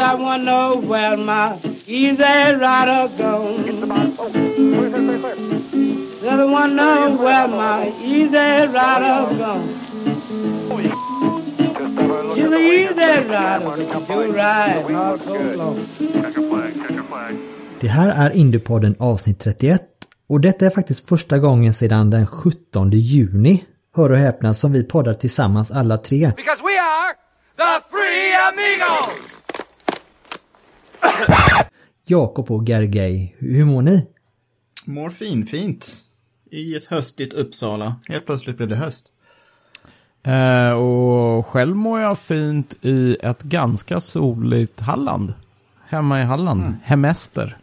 I wanna know where my easy rider gone. Said I wanna know where my easy rider gone. She's an easy rider, but do ride not so long. Det här är Indiepodden avsnitt 31 och detta är faktiskt första gången sedan den 17 juni, hör och häpna, som vi poddar tillsammans alla tre. Because we are the Three Amigos! Jakob och Gergej, hur mår ni? Mår fin, fint. I ett höstigt Uppsala. Helt plötsligt blev det höst. Eh, och själv mår jag fint i ett ganska soligt Halland. Hemma i Halland. Mm. Hemester.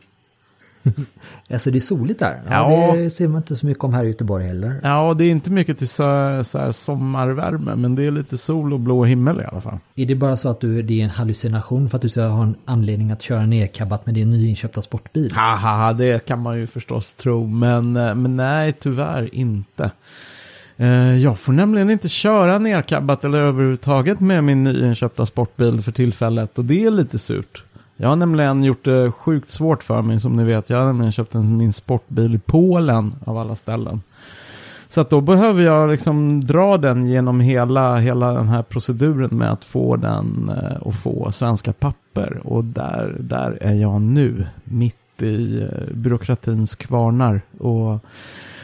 Alltså det är soligt där. Ja. Det ser man inte så mycket om här i Göteborg heller. Ja, det är inte mycket till så, så sommarvärme, men det är lite sol och blå himmel i alla fall. Är det bara så att du, det är en hallucination för att du ska ha en anledning att köra nerkabbat med din nyinköpta sportbil? Haha, det kan man ju förstås tro, men, eh, men nej, tyvärr inte. Eh, Jag får nämligen inte köra nerkabbat eller överhuvudtaget med min nyinköpta sportbil för tillfället och det är lite surt. Jag har nämligen gjort det sjukt svårt för mig som ni vet. Jag har nämligen köpt en, min sportbil i Polen av alla ställen. Så att då behöver jag liksom dra den genom hela, hela den här proceduren med att få den eh, och få svenska papper. Och där, där är jag nu, mitt i eh, byråkratins kvarnar. Och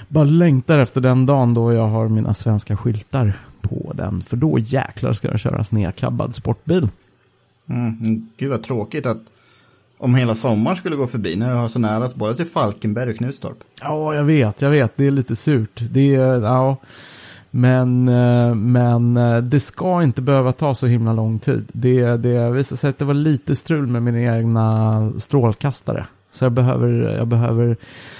bara längtar efter den dagen då jag har mina svenska skyltar på den. För då jäklar ska jag köras nerkabbad sportbil. Mm. Gud vad tråkigt att om hela sommaren skulle gå förbi när jag har så nära både till Falkenberg och Knutstorp. Ja, jag vet, jag vet. Det är lite surt. Det är, ja. Men, eh, men eh, det ska inte behöva ta så himla lång tid. Det, det visade sig att det var lite strul med mina egna strålkastare. Så jag behöver, jag behöver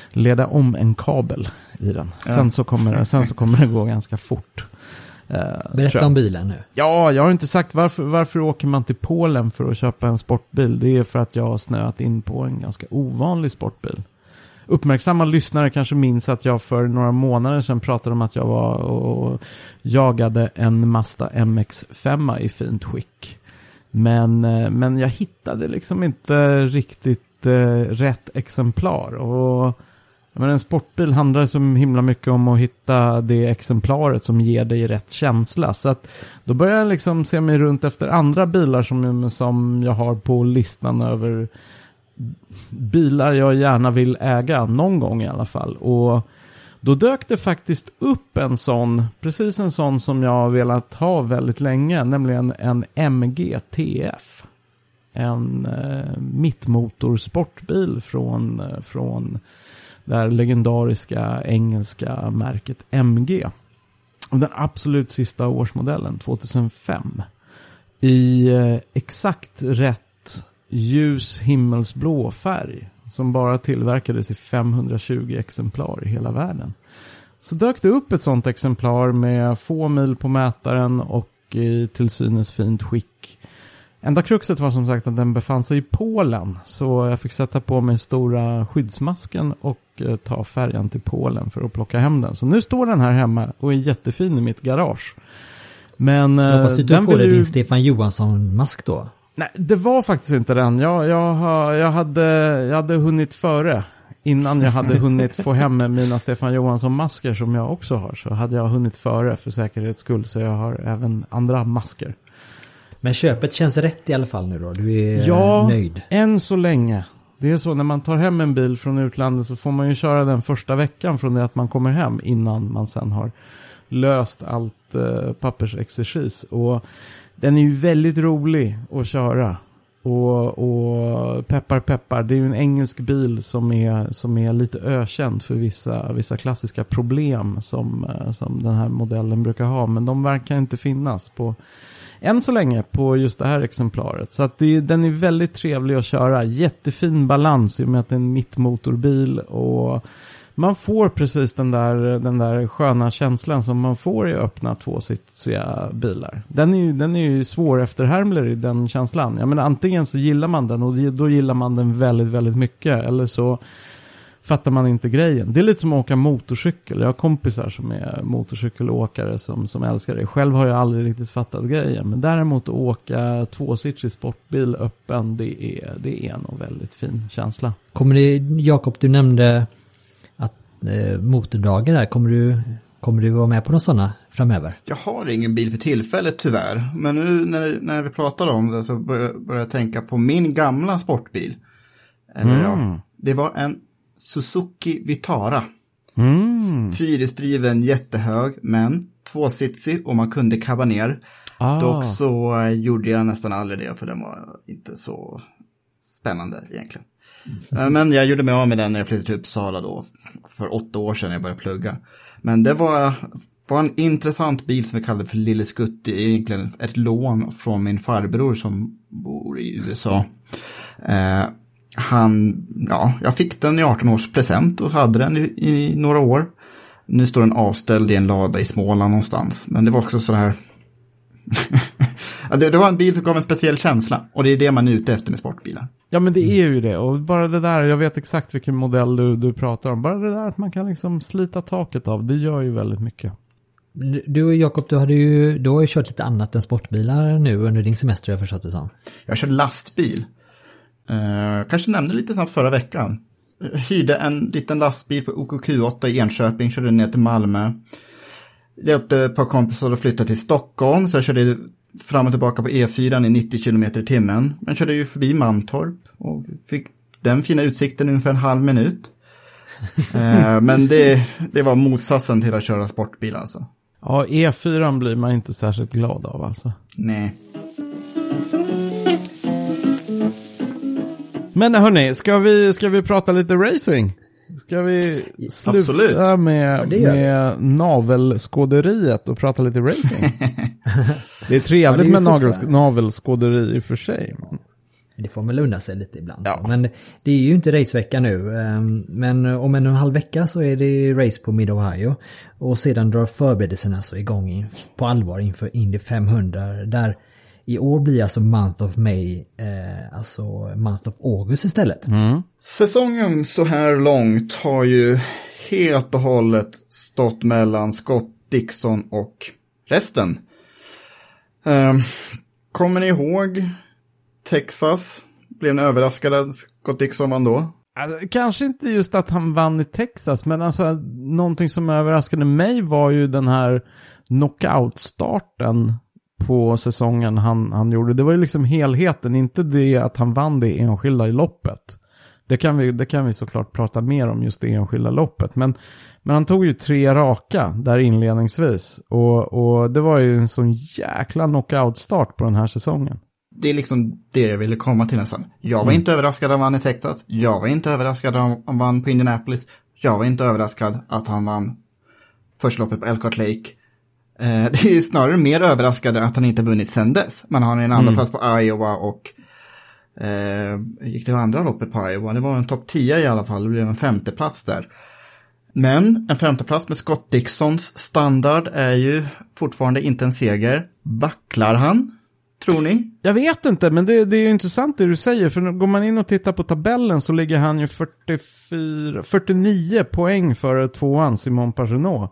leda om en kabel i den. Sen, så kommer, sen så kommer det gå ganska fort. Eh, Berätta om bilen nu. Ja, jag har inte sagt varför, varför åker man till Polen för att köpa en sportbil. Det är för att jag har snöat in på en ganska ovanlig sportbil. Uppmärksamma lyssnare kanske minns att jag för några månader sedan pratade om att jag var och jagade en Mazda MX-5 i fint skick. Men, eh, men jag hittade liksom inte riktigt eh, rätt exemplar. Och men en sportbil handlar så himla mycket om att hitta det exemplaret som ger dig rätt känsla. Så att då börjar jag liksom se mig runt efter andra bilar som, som jag har på listan över bilar jag gärna vill äga, någon gång i alla fall. Och då dök det faktiskt upp en sån, precis en sån som jag har velat ha väldigt länge, nämligen en MG TF. En eh, mittmotorsportbil från, eh, från det här legendariska engelska märket MG. Den absolut sista årsmodellen, 2005. I eh, exakt rätt ljus himmelsblå färg. Som bara tillverkades i 520 exemplar i hela världen. Så dök det upp ett sånt exemplar med få mil på mätaren och i till synes fint skick. Enda kruxet var som sagt att den befann sig i Polen. Så jag fick sätta på mig stora skyddsmasken och eh, ta färjan till Polen för att plocka hem den. Så nu står den här hemma och är jättefin i mitt garage. Men Jag eh, hoppas du tog på dig ju- din Stefan Johansson-mask då. Nej, det var faktiskt inte den. Jag, jag, jag, hade, jag hade hunnit före. Innan jag hade hunnit få hem mina Stefan Johansson-masker som jag också har. Så hade jag hunnit före för säkerhets skull. Så jag har även andra masker. Men köpet känns rätt i alla fall nu då? Du är Ja, nöjd? än så länge. Det är så när man tar hem en bil från utlandet så får man ju köra den första veckan från det att man kommer hem innan man sen har löst allt eh, pappersexercis. Och den är ju väldigt rolig att köra. Och, och, peppar peppar, det är ju en engelsk bil som är, som är lite ökänd för vissa, vissa klassiska problem som, eh, som den här modellen brukar ha. Men de verkar inte finnas på än så länge på just det här exemplaret. Så att det, den är väldigt trevlig att köra. Jättefin balans i och med att det är en mittmotorbil. Och man får precis den där, den där sköna känslan som man får i öppna tvåsitsiga bilar. Den är ju, den är ju svår efterhärmlig den känslan. Jag menar, antingen så gillar man den och då gillar man den väldigt, väldigt mycket. Eller så fattar man inte grejen. Det är lite som att åka motorcykel. Jag har kompisar som är motorcykelåkare som, som älskar det. Själv har jag aldrig riktigt fattat grejen. Men däremot att åka tvåsitsig sportbil öppen, det är, det är nog väldigt fin känsla. Kommer det, Jakob, du nämnde att eh, motordagar där, kommer du, kommer du vara med på några sådana framöver? Jag har ingen bil för tillfället tyvärr. Men nu när, när vi pratar om det så börjar, börjar jag tänka på min gamla sportbil. Eller mm. ja, det var en Suzuki Vitara. Mm. Fyrhjulsdriven jättehög, men tvåsitsig och man kunde kabba ner. Ah. Dock så eh, gjorde jag nästan aldrig det, för den var inte så spännande egentligen. Mm. Men jag gjorde mig av med den när jag flyttade till Uppsala då, för åtta år sedan när jag började plugga. Men det var, var en intressant bil som vi kallade för Lille Skutti, egentligen ett lån från min farbror som bor i USA. Eh, han, ja, jag fick den i 18 års present och hade den i, i, några år. Nu står den avställd i en lada i Småland någonstans. Men det var också så här. det, det var en bil som gav en speciell känsla. Och det är det man är ute efter med sportbilar. Ja men det är ju det. Och bara det där, jag vet exakt vilken modell du, du pratar om. Bara det där att man kan liksom slita taket av, det gör ju väldigt mycket. Du och Jakob, du, hade ju, du har ju kört lite annat än sportbilar nu under din semester, jag förstått det som. Jag kör lastbil. Eh, kanske nämnde lite snabbt förra veckan. Hyrde en liten lastbil på OKQ8 i Enköping, körde ner till Malmö. Hjälpte ett par kompisar att flytta till Stockholm, så jag körde fram och tillbaka på E4 i 90 km i timmen. Men körde ju förbi Mantorp och fick den fina utsikten ungefär en halv minut. eh, men det, det var motsatsen till att köra sportbil alltså. Ja, E4 blir man inte särskilt glad av alltså. Nej. Men hörni, ska vi, ska vi prata lite racing? Ska vi sluta Absolut. med, ja, med navelskåderiet och prata lite racing? det är trevligt ja, det är med navelskåderi i och för sig. Det får man lugna sig lite ibland. Ja. Men det är ju inte racevecka nu. Ehm, men om en och en halv vecka så är det race på Mid-Ohio. Och sedan drar förberedelserna alltså igång på allvar inför Indy 500. Där i år blir alltså Month of May, eh, alltså Month of August istället. Mm. Säsongen så här långt har ju helt och hållet stått mellan Scott Dixon och resten. Eh, kommer ni ihåg Texas? Blev ni överraskade att Scott Dixon vann då? Alltså, kanske inte just att han vann i Texas, men alltså någonting som överraskade mig var ju den här knockout-starten på säsongen han, han gjorde. Det var ju liksom helheten, inte det att han vann det enskilda i loppet. Det kan, vi, det kan vi såklart prata mer om, just det enskilda loppet. Men, men han tog ju tre raka där inledningsvis. Och, och det var ju en sån jäkla knockout-start på den här säsongen. Det är liksom det jag ville komma till nästan. Jag var mm. inte överraskad att han vann i Texas. Jag var inte överraskad att han vann på Indianapolis. Jag var inte överraskad att han vann första loppet på Elkhart Lake. Eh, det är snarare mer överraskande att han inte vunnit sen dess. Man har en andra mm. plats på Iowa och eh, gick det andra loppet på Iowa. Det var en topp 10 i alla fall, det blev en femte plats där. Men en femteplats med Scott Dixons standard är ju fortfarande inte en seger. Vacklar han? Tror ni? Jag vet inte, men det, det är ju intressant det du säger. För går man in och tittar på tabellen så ligger han ju 44, 49 poäng före tvåan Simon Pagenaud.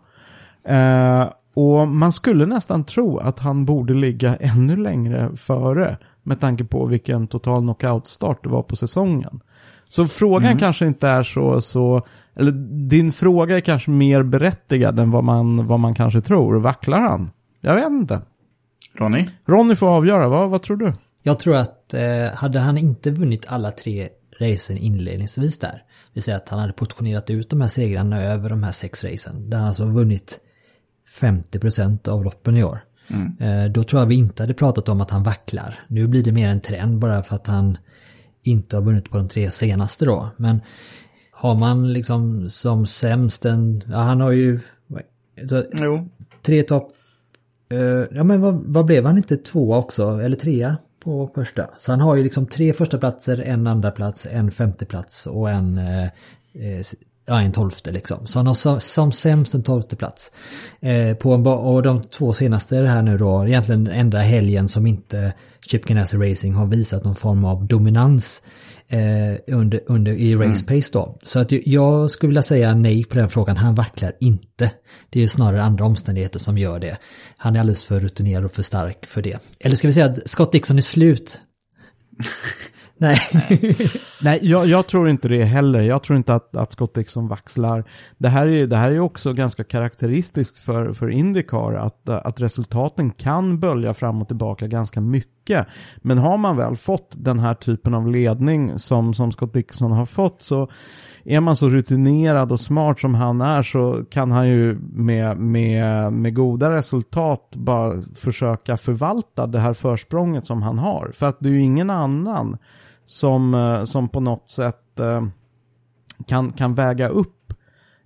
Eh, och man skulle nästan tro att han borde ligga ännu längre före med tanke på vilken total knockout-start det var på säsongen. Så frågan mm. kanske inte är så, så, eller din fråga är kanske mer berättigad än vad man, vad man kanske tror. Vacklar han? Jag vet inte. Ronny? Ronny får avgöra, vad, vad tror du? Jag tror att eh, hade han inte vunnit alla tre racen inledningsvis där. Vi säger att han hade portionerat ut de här segrarna över de här sex racen. Där han alltså vunnit 50% av loppen i år. Mm. Då tror jag vi inte hade pratat om att han vacklar. Nu blir det mer en trend bara för att han inte har vunnit på de tre senaste då. Men har man liksom som sämst en, ja han har ju så, tre topp, uh, ja men vad, vad, blev han inte tvåa också, eller trea på första? Så han har ju liksom tre första platser, en andra plats, en femte plats och en uh, ja, en tolfte liksom. Så han har som, som sämst en tolfte plats. Eh, på en, och de två senaste här nu då, egentligen enda helgen som inte Chip Ganassi Racing har visat någon form av dominans eh, under, under, i race mm. pace då. Så att jag skulle vilja säga nej på den frågan, han vacklar inte. Det är snarare andra omständigheter som gör det. Han är alldeles för rutinerad och för stark för det. Eller ska vi säga att Scott Dixon är slut? Nej. Nej, jag, jag, tror inte det heller. Jag tror inte att, att Scott Dixon vaxlar. Det här är, det här är också ganska karaktäristiskt för, för Indycar, att, att resultaten kan bölja fram och tillbaka ganska mycket. Men har man väl fått den här typen av ledning som, som Scott Dixon har fått så är man så rutinerad och smart som han är så kan han ju med, med, med goda resultat bara försöka förvalta det här försprånget som han har. För att det är ju ingen annan som, eh, som på något sätt eh, kan, kan väga upp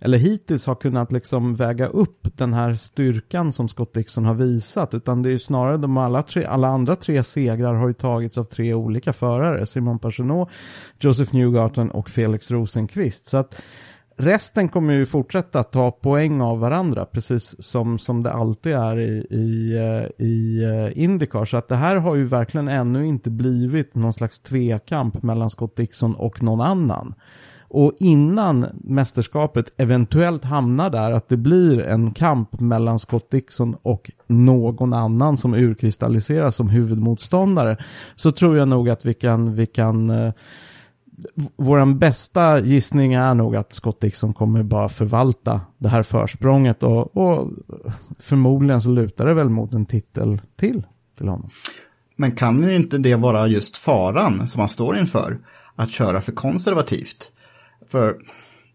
eller hittills har kunnat liksom väga upp den här styrkan som Scott Dixon har visat. Utan det är ju snarare de alla, tre, alla andra tre segrar har ju tagits av tre olika förare. Simon Pagenaud, Joseph Newgarten och Felix Rosenqvist. Så att resten kommer ju fortsätta ta poäng av varandra, precis som, som det alltid är i, i, eh, i eh, Indycar. Så att det här har ju verkligen ännu inte blivit någon slags tvekamp mellan Scott Dixon och någon annan. Och innan mästerskapet eventuellt hamnar där, att det blir en kamp mellan Scott Dixon och någon annan som urkristalliseras som huvudmotståndare, så tror jag nog att vi kan, vi kan eh, vår bästa gissning är nog att Scott Dixon kommer bara förvalta det här försprånget och, och förmodligen så lutar det väl mot en titel till till honom. Men kan inte det vara just faran som han står inför? Att köra för konservativt? För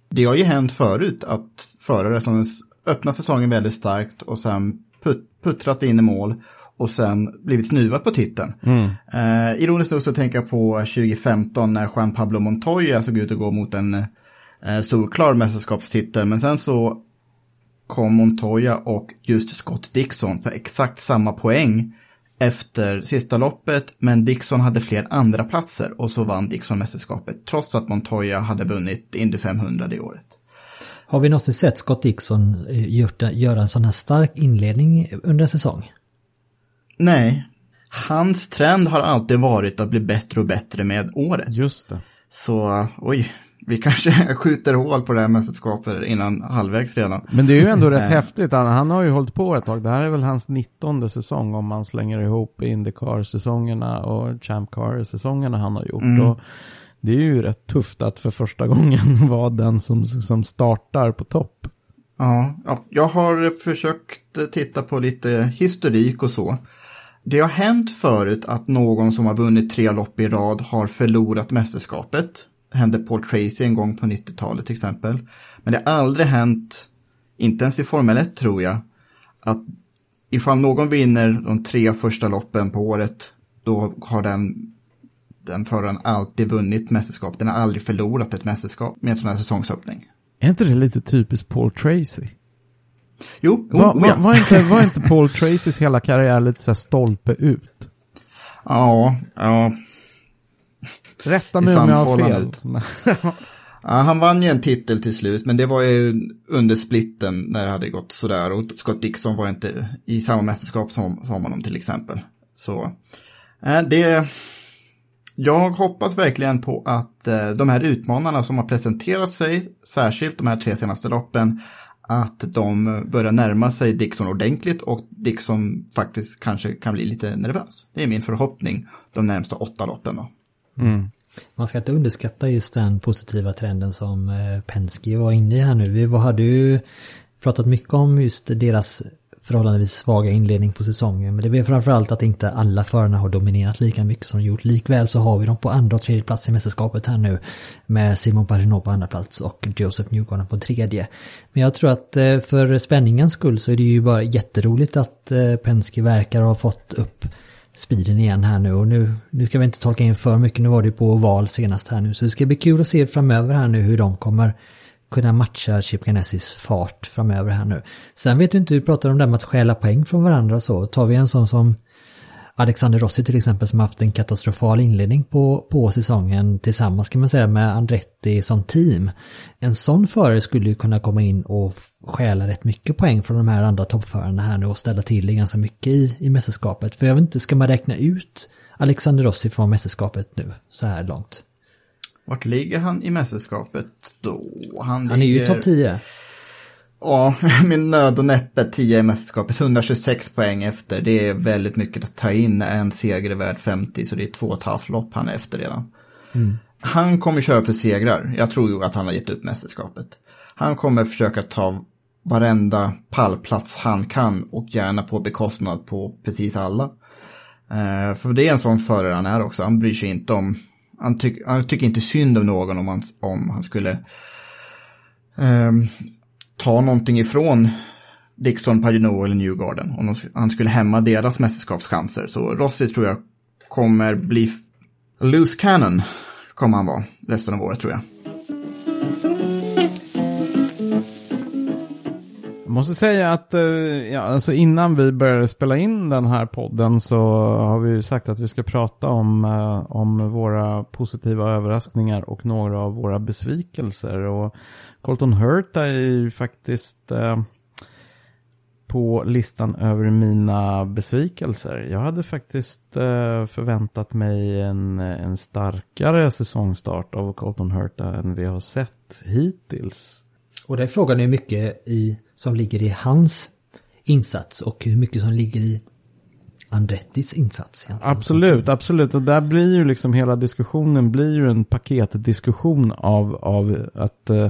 det har ju hänt förut att förare som öppnar säsongen väldigt starkt och sen put puttrat in i mål och sen blivit snuvad på titeln. Mm. Eh, ironiskt nog så tänker jag på 2015 när Juan Pablo Montoya såg ut att gå mot en eh, solklar mästerskapstitel. Men sen så kom Montoya och just Scott Dixon på exakt samma poäng efter sista loppet, men Dixon hade fler andra platser och så vann Dixon mästerskapet, trots att Montoya hade vunnit Indy 500 det året. Har vi någonsin sett Scott Dixon eh, göra en sån här stark inledning under en säsong? Nej. Hans trend har alltid varit att bli bättre och bättre med året. Just det. Så, oj, vi kanske skjuter hål på det här mästerskapet innan halvvägs redan. Men det är ju ändå rätt häftigt. Han, han, har ju hållit på ett tag. Det här är väl hans 19 säsong om man slänger ihop Indycar-säsongerna och Champ Car-säsongerna han har gjort. Mm. Och det är ju rätt tufft att för första gången vara den som, som startar på topp. Ja, jag har försökt titta på lite historik och så. Det har hänt förut att någon som har vunnit tre lopp i rad har förlorat mästerskapet Det hände Paul Tracy en gång på 90-talet till exempel. Men det har aldrig hänt, inte ens i Formel 1 tror jag, att ifall någon vinner de tre första loppen på året, då har den, den föraren alltid vunnit mästerskap. Den har aldrig förlorat ett mästerskap med en sån här säsongsöppning. Är inte det lite typiskt Paul Tracy? Jo, oh, var, var, var, inte, var inte Paul Tracys hela karriär lite så här stolpe ut? Ja, ja. Rätta mig om jag har fel. ja, han vann ju en titel till slut, men det var ju under splitten när det hade gått sådär. Och Scott Dixon var inte i samma mästerskap som, som honom till exempel. Så äh, det... Jag hoppas verkligen på att äh, de här utmanarna som har presenterat sig, särskilt de här tre senaste loppen, att de börjar närma sig Dixon ordentligt och Dixon faktiskt kanske kan bli lite nervös. Det är min förhoppning de närmsta åtta loppen då. Mm. Man ska inte underskatta just den positiva trenden som eh, Penske var inne i här nu. Vi hade ju pratat mycket om just deras förhållandevis svaga inledning på säsongen. Men det är framförallt att inte alla förarna har dominerat lika mycket som de gjort. Likväl så har vi dem på andra och tredje plats i mästerskapet här nu. Med Simon Pagenaud på andra plats och Joseph Newgarden på tredje. Men jag tror att eh, för spänningens skull så är det ju bara jätteroligt att eh, Penske verkar ha fått upp speeden igen här nu och nu, nu ska vi inte tolka in för mycket, nu var det ju på val senast här nu så det ska bli kul att se framöver här nu hur de kommer kunna matcha Chipganessis fart framöver här nu. Sen vet du inte, du pratar om det här med att stjäla poäng från varandra och så. Tar vi en sån som Alexander Rossi till exempel som haft en katastrofal inledning på, på säsongen tillsammans kan man säga med Andretti som team. En sån förare skulle ju kunna komma in och stjäla rätt mycket poäng från de här andra toppförarna här nu och ställa till det ganska mycket i, i mästerskapet. För jag vet inte, ska man räkna ut Alexander Rossi från mästerskapet nu så här långt? Vart ligger han i mästerskapet då? Han, han är ju topp 10. Ja, med nöd och näppe 10 i mästerskapet. 126 poäng efter. Det är väldigt mycket att ta in. En seger är värd 50, så det är två och ett halvt lopp han är efter redan. Mm. Han kommer köra för segrar. Jag tror ju att han har gett upp mästerskapet. Han kommer försöka ta varenda pallplats han kan och gärna på bekostnad på precis alla. Uh, för det är en sån förare han är också. Han bryr sig inte om han, tyck, han tycker inte synd om någon om han, om han skulle eh, ta någonting ifrån Dixon, Paginot eller Newgarden. Om han skulle hämma deras mästerskapschanser. Så Rossi tror jag kommer bli loose cannon. Kommer han vara resten av året tror jag. Måste säga att eh, ja, alltså innan vi började spela in den här podden så har vi ju sagt att vi ska prata om, eh, om våra positiva överraskningar och några av våra besvikelser. Och Colton Hurta är ju faktiskt eh, på listan över mina besvikelser. Jag hade faktiskt eh, förväntat mig en, en starkare säsongstart av Colton Hurta än vi har sett hittills. Och det är frågan hur mycket i, som ligger i hans insats och hur mycket som ligger i Andrettis insats. Absolut, absolut. Och där blir ju liksom hela diskussionen blir ju en paketdiskussion av, av att eh,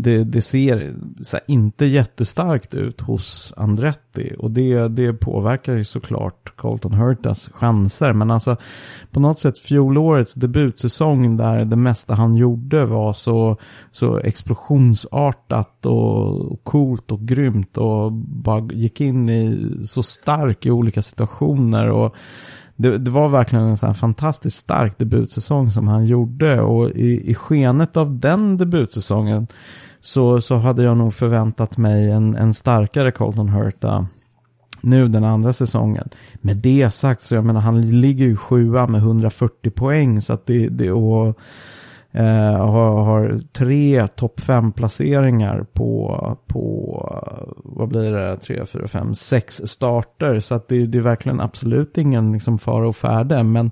det, det ser här, inte jättestarkt ut hos Andretti. Och det, det påverkar ju såklart Colton Hurtas chanser. Men alltså på något sätt fjolårets debutsäsong där det mesta han gjorde var så, så explosionsartat och coolt och grymt. Och bara gick in i så stark i olika situationer. och det, det, var verkligen en sån fantastiskt stark debutsäsong som han gjorde. Och i, i skenet av den debutsäsongen så, så hade jag nog förväntat mig en, en starkare Colton Hurta nu den andra säsongen. Med det sagt så jag menar han ligger ju sjua med 140 poäng så att det, det och eh, har, har, tre topp fem placeringar på, på vad blir det, tre, fyra, fem, sex starter. Så att det, det är verkligen absolut ingen liksom fara och färde. Men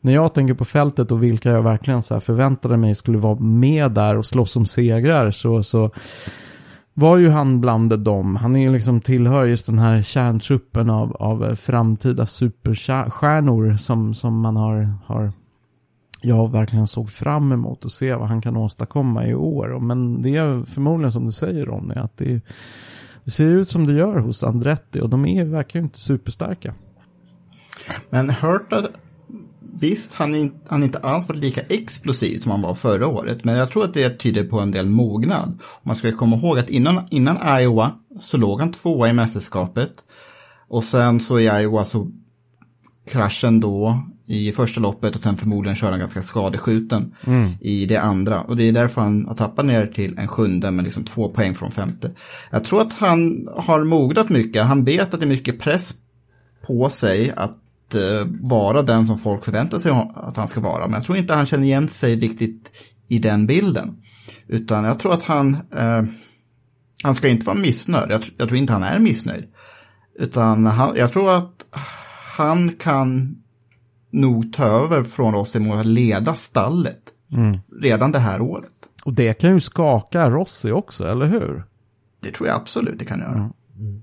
när jag tänker på fältet och vilka jag verkligen så förväntade mig skulle vara med där och slåss om segrar så, så var ju han bland dem. Han är liksom tillhör just den här kärntruppen av, av framtida superstjärnor som, som man har, har jag verkligen såg fram emot att se vad han kan åstadkomma i år. Men det är förmodligen som du säger Ronny, att det, det ser ut som det gör hos Andretti och de är, verkar ju inte superstarka. Men Hurtad, Visst, han är, han inte alls varit lika explosiv som han var förra året, men jag tror att det tyder på en del mognad. Man ska komma ihåg att innan, innan Iowa så låg han tvåa i mästerskapet. Och sen så i Iowa så kraschen då i första loppet och sen förmodligen kör han ganska skadeskjuten mm. i det andra. Och det är därför han har tappat ner till en sjunde med liksom två poäng från femte. Jag tror att han har mognat mycket. Han vet att det är mycket press på sig att uh, vara den som folk förväntar sig att han ska vara. Men jag tror inte han känner igen sig riktigt i den bilden. Utan jag tror att han, uh, han ska inte vara missnöjd. Jag, jag, tror inte han är missnöjd. Utan han, jag tror att han kan nog ta över från Rossi mot att leda stallet mm. redan det här året. Och det kan ju skaka Rossi också, eller hur? Det tror jag absolut det kan göra. Mm.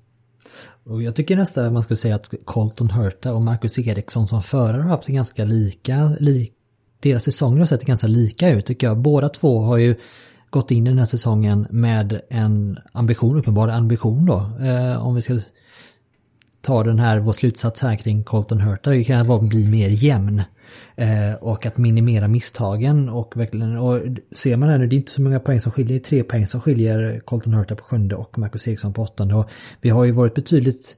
Och jag tycker nästan man skulle säga att Colton Hurta och Marcus Eriksson som förare har haft ganska lika, li, deras säsonger har sett ganska lika ut tycker jag. Båda två har ju gått in i den här säsongen med en ambition, uppenbar ambition då. Eh, om vi ska ta den här, vår slutsats här kring Colton Hurta, det kan vara att bli mer jämn. Eh, och att minimera misstagen och verkligen, och ser man här nu, det är inte så många poäng som skiljer, det är tre poäng som skiljer Colton Hurta på sjunde och Marcus Eriksson på åttonde. Och vi har ju varit betydligt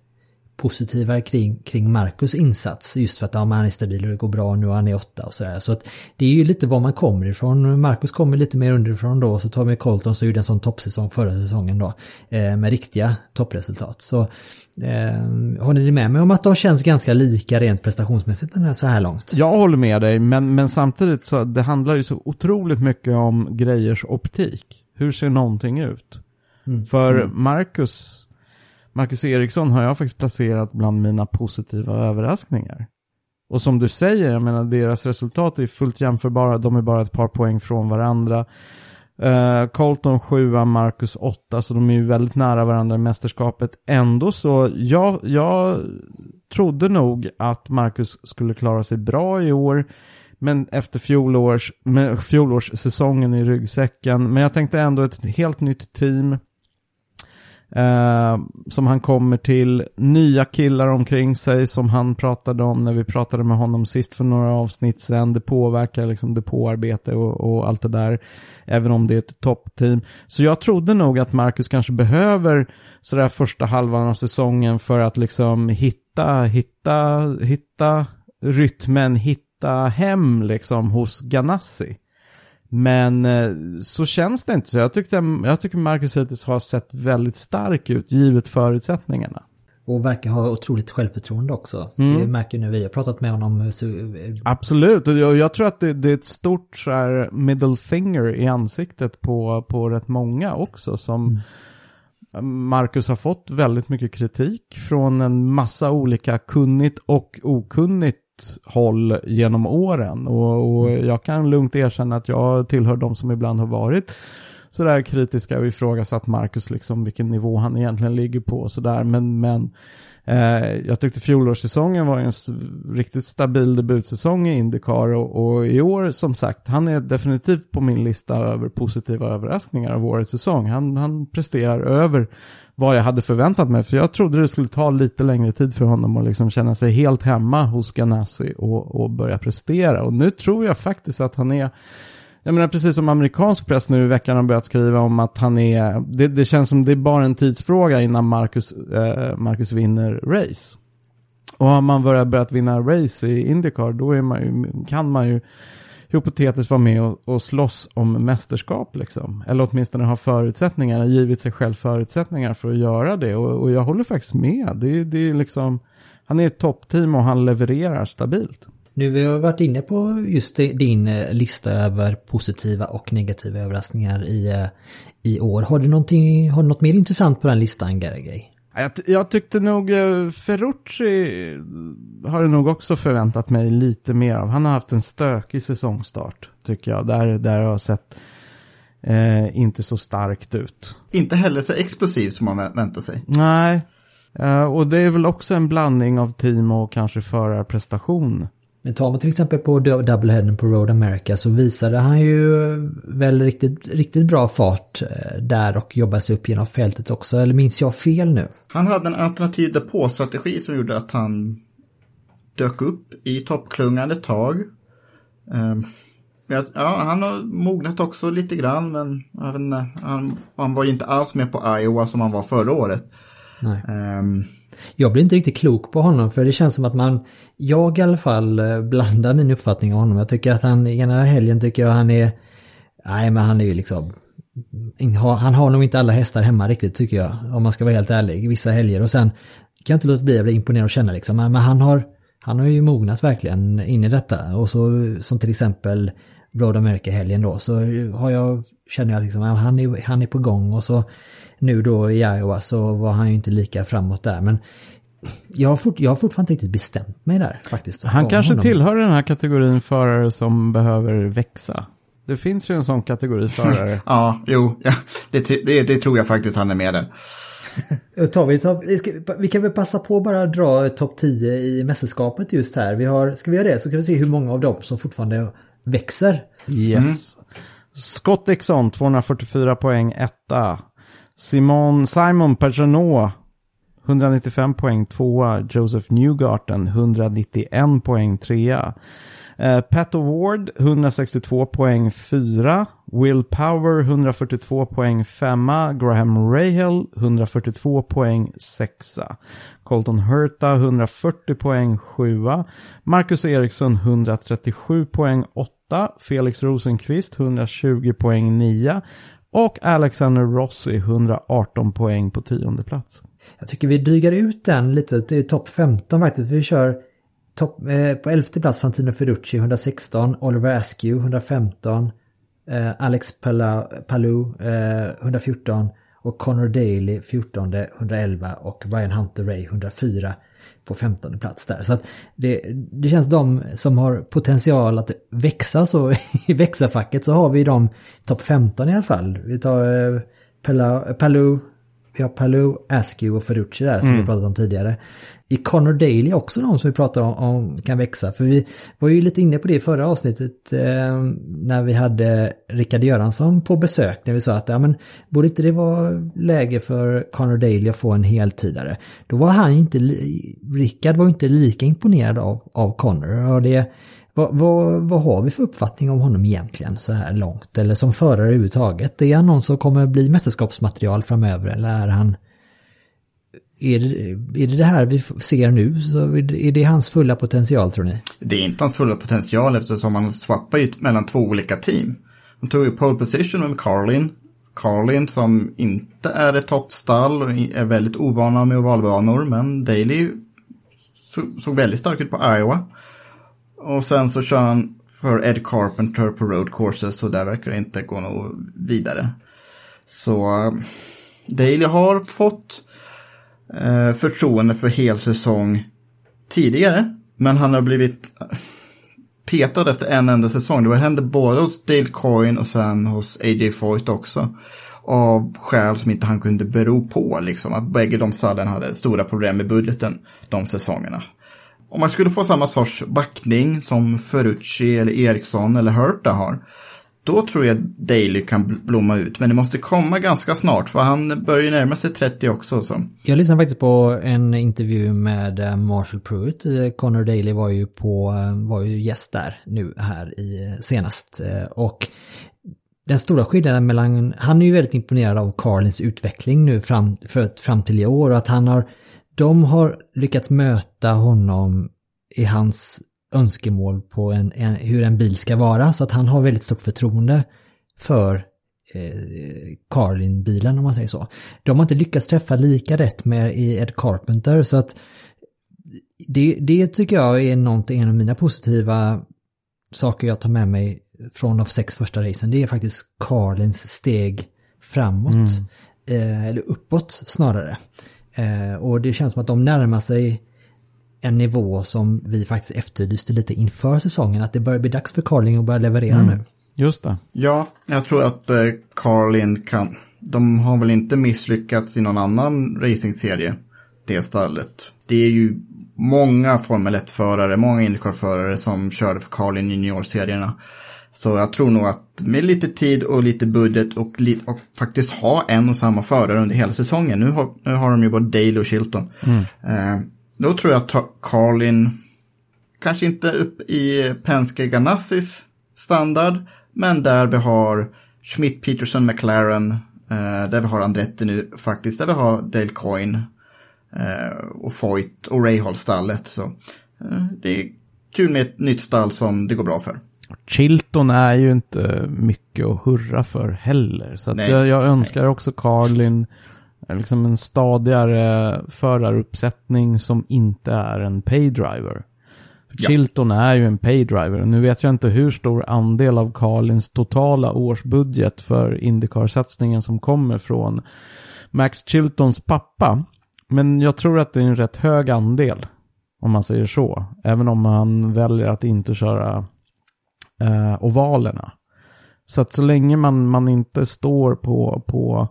positivare kring, kring Marcus insats just för att ja, han är stabil och det går bra nu och han är åtta och sådär. Så att det är ju lite var man kommer ifrån. Marcus kommer lite mer underifrån då så tar vi Colton så gjorde en sån toppsäsong förra säsongen då eh, med riktiga toppresultat. Så eh, håller ni med mig om att de känns ganska lika rent prestationsmässigt den här så här långt? Jag håller med dig, men, men samtidigt så det handlar ju så otroligt mycket om grejers optik. Hur ser någonting ut? Mm. För mm. Marcus Marcus Eriksson har jag faktiskt placerat bland mina positiva överraskningar. Och som du säger, jag menar deras resultat är fullt jämförbara. De är bara ett par poäng från varandra. Uh, Colton 7, Marcus 8, så de är ju väldigt nära varandra i mästerskapet. Ändå så, jag, jag trodde nog att Marcus skulle klara sig bra i år. Men efter fjolårs, fjolårssäsongen i ryggsäcken. Men jag tänkte ändå ett helt nytt team. Eh, som han kommer till, nya killar omkring sig som han pratade om när vi pratade med honom sist för några avsnitt sen. Det påverkar liksom depåarbete och, och allt det där, även om det är ett toppteam. Så jag trodde nog att Marcus kanske behöver sådär första halvan av säsongen för att liksom hitta, hitta, hitta rytmen, hitta hem liksom hos Ganassi. Men eh, så känns det inte. Så jag, tyckte, jag tycker Marcus hittills har sett väldigt stark ut givet förutsättningarna. Och verkar ha otroligt självförtroende också. Mm. Det märker nu vi har pratat med honom. Så... Absolut, och jag, jag tror att det, det, är ett stort så här, middle finger i ansiktet på, på rätt många också. Som mm. Marcus har fått väldigt mycket kritik från en massa olika kunnigt och okunnigt håll genom åren. Och, och, jag kan lugnt erkänna att jag tillhör de som ibland har varit sådär kritiska och ifrågasatt Marcus, liksom vilken nivå han egentligen ligger på och sådär. Men, men Eh, jag tyckte fjolårssäsongen var en riktigt stabil debutsäsong i Indycar och, och, i år som sagt, han är definitivt på min lista över positiva överraskningar av årets säsong. Han, han presterar över vad jag hade förväntat mig, för jag trodde det skulle ta lite längre tid för honom att liksom känna sig helt hemma hos Ganassi och, och börja prestera. Och nu tror jag faktiskt att han är jag menar precis som amerikansk press nu i veckan har börjat skriva om att han är, det, det känns som det är bara en tidsfråga innan Marcus, eh, Marcus vinner race. Och har man börjat, börjat vinna race i Indycar då är man ju, kan man ju hypotetiskt vara med och, och slåss om mästerskap liksom. Eller åtminstone ha förutsättningar, givit sig själv förutsättningar för att göra det. Och, och jag håller faktiskt med. Det, det är liksom, han är ett toppteam och han levererar stabilt. Nu vi har varit inne på just din eh, lista över positiva och negativa överraskningar i, eh, i år. Har du, har du något mer intressant på den listan, Gergej? Jag, jag tyckte nog eh, Ferrucci har jag nog också förväntat mig lite mer av. Han har haft en stökig säsongstart, tycker jag. Där, där har sett eh, inte så starkt ut. Inte heller så explosivt som man väntar sig. Nej, eh, och det är väl också en blandning av team och kanske förarprestation. Men tar man till exempel på Doubleheaden på Road America så visade han ju väl riktigt, riktigt bra fart eh, där och jobbade sig upp genom fältet också. Eller minns jag fel nu? Han hade en alternativ depåstrategi som gjorde att han dök upp i toppklungan ett tag. Ehm, ja, han har mognat också lite grann, men han, han var ju inte alls med på Iowa som han var förra året. Nej. Jag blir inte riktigt klok på honom för det känns som att man, jag i alla fall eh, blandar min uppfattning om honom. Jag tycker att han, ena helgen tycker jag han är, nej men han är ju liksom, han har nog inte alla hästar hemma riktigt tycker jag, om man ska vara helt ärlig, vissa helger. Och sen kan jag inte låta bli att bli imponerad och känna liksom, men han har, han har ju mognat verkligen in i detta. Och så som till exempel Road America-helgen då, så har jag, känner jag liksom, han är, han är på gång och så nu då i Iowa så var han ju inte lika framåt där. Men jag har, fort, jag har fortfarande inte riktigt bestämt mig där faktiskt. Han kanske honom. tillhör den här kategorin förare som behöver växa. Det finns ju en sån kategori förare. ja, jo, ja, det, det, det, tror jag faktiskt han är med där. tar vi, tar, vi kan väl passa på bara att dra topp 10 i mästerskapet just här. Vi har, ska vi göra det så kan vi se hur många av dem som fortfarande växer. Yes. Mm. Scott Dixon, 244 poäng, etta. Simon, Simon Pagenaud 195 poäng tvåa. Joseph Newgarten 191 poäng trea. Uh, Pat Award 162 poäng fyra. Will Power 142 poäng femma. Graham Rahal 142 poäng sexa. Colton Hurta 140 poäng sjua. Marcus Eriksson 137 poäng åtta. Felix Rosenqvist 120 poäng 9. Och Alexander Rossi 118 poäng på tionde plats. Jag tycker vi drygar ut den lite. Till topp 15 faktiskt. Vi kör Top, eh, på elfte plats Santino Ferrucci 116, Oliver Askew 115, eh, Alex Palou eh, 114 och Connor Daly 14, 111 och Ryan Hunter Ray 104 på 15 plats där. Så att det, det känns de som har potential att växa så i växa-facket så har vi de topp 15 i alla fall. Vi tar eh, Palou, vi har Palou, Askew och Ferrucci där som mm. vi pratat om tidigare i Connor Daly också någon som vi pratar om, om, kan växa. För vi var ju lite inne på det i förra avsnittet eh, när vi hade Rickard Göransson på besök. När vi sa att ja, men, borde inte det vara läge för Connor Daly att få en heltidare. Då var han inte, Rickard var inte lika imponerad av, av Connor. Och det, vad, vad, vad, har vi för uppfattning om honom egentligen så här långt? Eller som förare överhuvudtaget? Är han någon som kommer bli mästerskapsmaterial framöver? Eller är han är det, är det det här vi ser nu? Så är det hans fulla potential tror ni? Det är inte hans fulla potential eftersom han swappar ju mellan två olika team. Han tog ju pole position med Carlin. Carlin som inte är ett toppstall och är väldigt ovana med ovalbanor. Men Daley såg väldigt stark ut på Iowa. Och sen så kör han för Ed Carpenter på road courses och där verkar det inte gå något vidare. Så eh, Daley har fått eh, förtroende för hel säsong tidigare. Men han har blivit eh, petad efter en enda säsong. Det hände både hos Dale Coyne och sen hos AJ Foyt också. Av skäl som inte han kunde bero på, liksom. Att bägge de stallen hade stora problem med budgeten de säsongerna. Om man skulle få samma sorts backning som Ferrucci eller Eriksson eller Hurta har, då tror jag Daly kan blomma ut. Men det måste komma ganska snart för han börjar ju närma sig 30 också. Så. Jag lyssnade faktiskt på en intervju med eh, Marshall Pruitt. Connor Daly var ju, på, eh, var ju gäst där nu här i eh, senast. Och den stora skillnaden mellan, han är ju väldigt imponerad av Carlins utveckling nu fram, för, fram till i år och att han har, de har lyckats möta honom i hans önskemål på en, en, hur en bil ska vara så att han har väldigt stort förtroende för eh, Carlin-bilen om man säger så. De har inte lyckats träffa lika rätt med i Ed Carpenter så att det, det tycker jag är någonting, en av mina positiva saker jag tar med mig från de sex första racen. Det är faktiskt Carlins steg framåt. Mm. Eh, eller uppåt snarare. Eh, och det känns som att de närmar sig en nivå som vi faktiskt efterlyste lite inför säsongen. Att det börjar bli dags för Carlin att börja leverera mm. nu. Just det. Ja, jag tror att eh, Carlin kan... De har väl inte misslyckats i någon annan racingserie, det stallet. Det är ju många Formel 1-förare, många Indycar-förare som körde för Carlin i juniorserierna. Så jag tror nog att med lite tid och lite budget och, och faktiskt ha en och samma förare under hela säsongen. Nu har, nu har de ju både Dale och Chilton. Mm. Eh, då tror jag att Carlin, kanske inte upp i Penske Ganassis standard, men där vi har Schmidt, Peterson, McLaren, eh, där vi har Andretti nu faktiskt, där vi har Dale Coyne eh, och Foyt och Rahal-stallet. Så eh, det är kul med ett nytt stall som det går bra för. Chilton är ju inte mycket att hurra för heller. Så jag, jag, önskar Nej. också Carlin liksom en stadigare föraruppsättning som inte är en paydriver. Ja. Chilton är ju en paydriver. Nu vet jag inte hur stor andel av Carlins totala årsbudget för Indycar-satsningen som kommer från Max Chiltons pappa. Men jag tror att det är en rätt hög andel, om man säger så. Även om han väljer att inte köra eh, ovalerna. Så att så länge man, man inte står på, på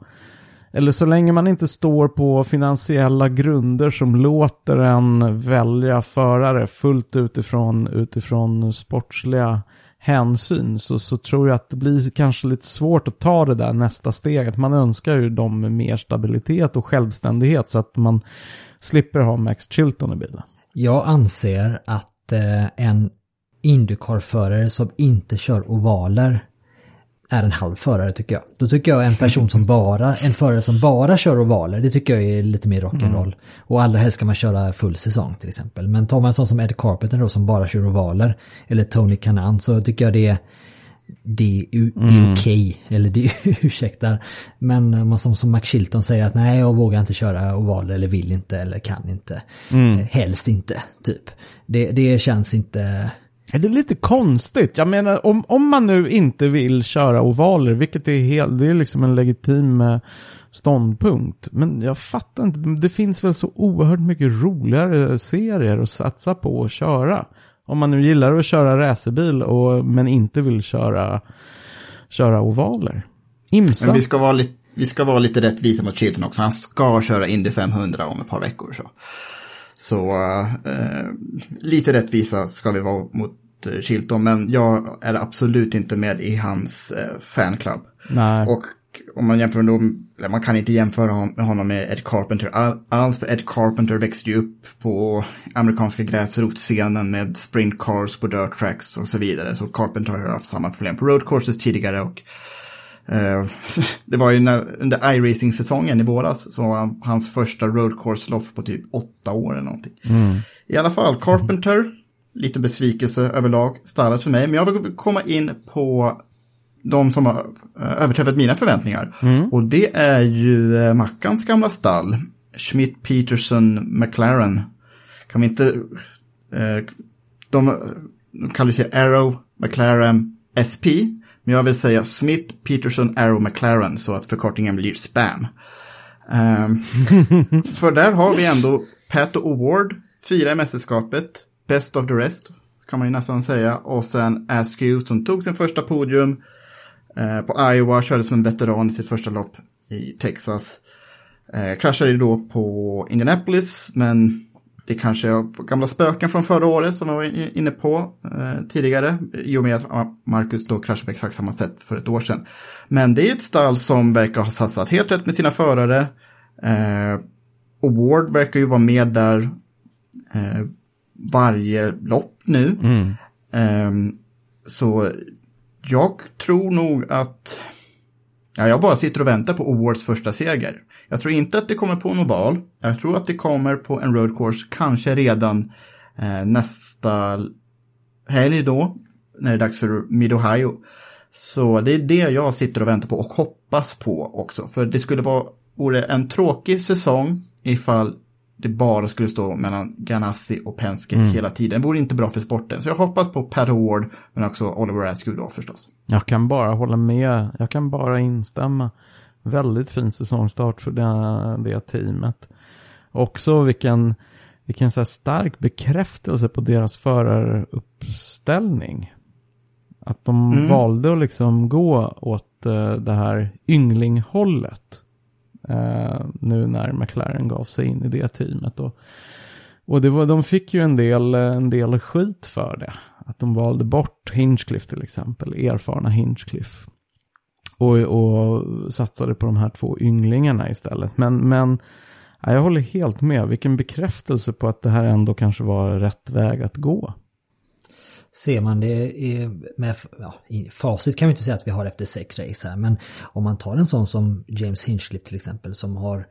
eller så länge man inte står på finansiella grunder som låter en välja förare fullt utifrån, utifrån sportsliga hänsyn så, så tror jag att det blir kanske lite svårt att ta det där nästa steget. Man önskar ju dem mer stabilitet och självständighet så att man slipper ha Max Chilton i bilen. Jag anser att eh, en Indycar-förare som inte kör ovaler är en halv förare tycker jag. Då tycker jag en person som bara, en förare som bara kör ovaler, det tycker jag är lite mer rock'n'roll. Mm. Och allra helst ska man köra full säsong till exempel. Men tar man en sån som Ed Carpenter då som bara kör ovaler, eller Tony Kanan, så tycker jag det är det är, det är mm. okej, okay, eller det ursäktar. Men som, som Max Chilton säger att nej, jag vågar inte köra ovaler eller vill inte eller kan inte. Mm. Helst inte, typ. Det, det känns inte är det lite konstigt. Jag menar, om, om man nu inte vill köra ovaler, vilket är helt, det är liksom en legitim eh, ståndpunkt. Men jag fattar inte, det finns väl så oerhört mycket roligare eh, serier att satsa på och köra. Om man nu gillar att köra racerbil och, men inte vill köra, köra ovaler. Imsa. Men vi ska vara lite, vi ska vara lite rättvisa mot Chilton också. Han ska köra Indy 500 om ett par veckor. Så, så eh, eh lite rättvisa ska vi vara mot Chilton, men jag är absolut inte med i hans eh, fanclub. Nej. Och om man jämför då, man kan inte jämföra honom med Ed Carpenter alls, för Ed Carpenter växte ju upp på amerikanska gräsrotscenen med sprint cars på dirt tracks och så vidare. Så Carpenter har haft samma problem på road courses tidigare och eh, det var ju när, under iRacing-säsongen i våras så var hans första road course-lopp på typ åtta år eller någonting. Mm. I alla fall, Carpenter lite besvikelse överlag, stallet för mig. Men jag vill komma in på de som har eh, överträffat mina förväntningar. Mm. Och det är ju eh, Mackans gamla stall. Schmidt, Peterson, McLaren. Kan vi inte... Eh, de, de kallar sig Arrow, McLaren, SP. Men jag vill säga Smith, Peterson, Arrow, McLaren så att förkortningen blir SPAM. Um, för där har vi ändå Pat Award, fyra i mästerskapet, Best of the rest, kan man ju nästan säga. Och sen Askew som tog sin första podium eh, på Iowa, körde som en veteran i sitt första lopp i Texas. Eh, kraschade ju då på Indianapolis, men det kanske är gamla spöken från förra året som jag var inne på eh, tidigare. I och med att ah, Marcus då kraschade på exakt samma sätt för ett år sedan. Men det är ett stall som verkar ha satsat helt rätt med sina förare. Eh, och Ward verkar ju vara med där eh, varje lopp nu. Mm. Um, så jag tror nog att ja, jag bara sitter och väntar på Awards första seger. Jag tror inte att det kommer på en oval. Jag tror att det kommer på en road course, kanske redan eh, nästa helg då, när det är dags för Mid-Ohio. Så det är det jag sitter och väntar på och hoppas på också. För det skulle vara, vore en tråkig säsong ifall det bara skulle stå mellan Ganassi och Penske mm. hela tiden. Det vore inte bra för sporten. Så jag hoppas på Pat Award, men också Oliver Askew då förstås. Jag kan bara hålla med. Jag kan bara instämma. Väldigt fin säsongstart för det, det teamet. Också vilken, vilken så stark bekräftelse på deras föraruppställning. Att de mm. valde att liksom gå åt uh, det här ynglinghållet. Eh, nu när McLaren gav sig in i det teamet. Och, och det var, de fick ju en del, eh, en del skit för det. Att de valde bort Hinchcliffe till exempel, erfarna Hinchcliffe. Och, och satsade på de här två ynglingarna istället. Men, men jag håller helt med. Vilken bekräftelse på att det här ändå kanske var rätt väg att gå ser man det med ja, facit kan vi inte säga att vi har efter sex race här men om man tar en sån som James Hinchcliffe till exempel som har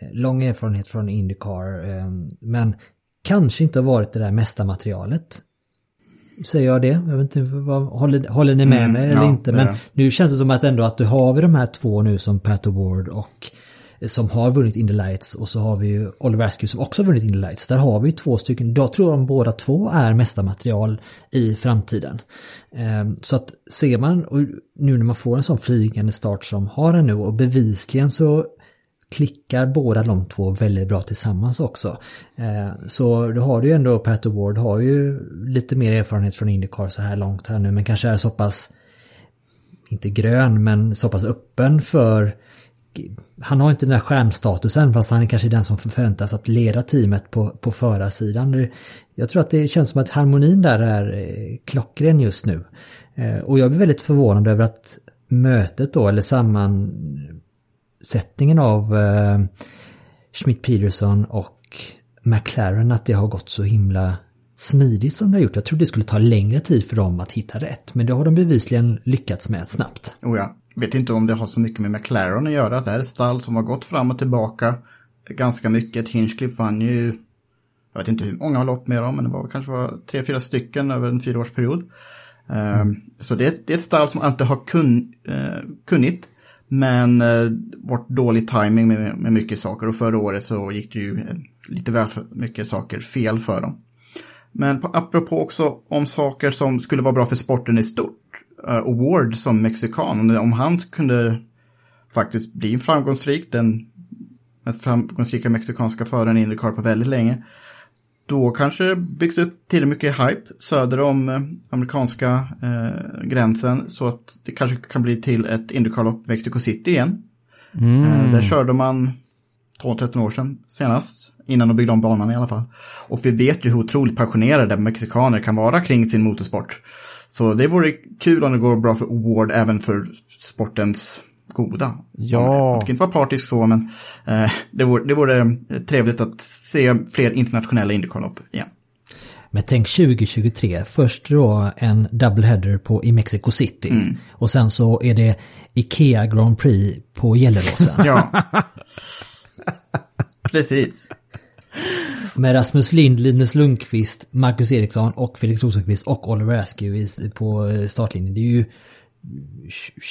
eh, lång erfarenhet från Indycar eh, men kanske inte har varit det där mesta materialet. Säger jag det? Jag vet inte, vad, håller, håller ni med mm, mig eller ja, inte? Men nu känns det som att ändå att du har vi de här två nu som Pat Award och Eh, som har vunnit Indy Lights och så har vi ju Oliver Askew som också har vunnit Indy Lights. Där har vi två stycken, jag tror de båda två är mesta material i framtiden. Eh, så att ser man, och nu när man får en sån flygande start som har den nu och bevisligen så klickar båda de två väldigt bra tillsammans också. Eh, så då har du ju ändå Pat Award har ju lite mer erfarenhet från Indycar så här långt här nu men kanske är så pass inte grön men så pass öppen för han har inte den där stjärnstatusen fast han är kanske den som förväntas att leda teamet på, på förarsidan. Jag tror att det känns som att harmonin där är eh, klockren just nu. Eh, och jag blir väldigt förvånad över att mötet då, eller sammansättningen av eh, Schmidt Peterson och McLaren, att det har gått så himla smidigt som det har gjort. Jag trodde det skulle ta längre tid för dem att hitta rätt, men det har de bevisligen lyckats med snabbt. Oh ja. Vet inte om det har så mycket med McLaren att göra. Det här är ett stall som har gått fram och tillbaka ganska mycket. Hinchcliffe vann ju, jag vet inte hur många lopp med dem, men det var kanske var tre, fyra stycken över en fyraårsperiod. Mm. Så det, det är ett stall som alltid har kun, uh, kunnigt, men eh, varit dålig timing med, med mycket saker. Och förra året så gick det ju eh, lite väl mycket saker fel för dem. Men på, apropå också om saker som skulle vara bra för sporten i stort. Uh, Ward som mexikan, om han kunde faktiskt bli framgångsrik, den mest framgångsrika mexikanska föraren i Indycar på väldigt länge. Då kanske det byggs upp tillräckligt mycket hype söder om eh, amerikanska eh, gränsen så att det kanske kan bli till ett Indycar-lopp Mexico City igen. Mm. Eh, där körde man 12-13 år sedan senast. Innan de byggde om banan i alla fall. Och vi vet ju hur otroligt passionerade mexikaner kan vara kring sin motorsport. Så det vore kul om det går bra för Award även för sportens goda. Ja. Man ska inte vara partisk så, men eh, det, vore, det vore trevligt att se fler internationella Indycar-lopp igen. Men tänk 2023, först då en double header på, i Mexico City. Mm. Och sen så är det Ikea Grand Prix på Gelleråsen. ja. Precis. Med Rasmus Lind, Linus Lundqvist, Marcus Eriksson och Felix Rosenqvist och Oliver Askew på eh, startlinjen. Det är ju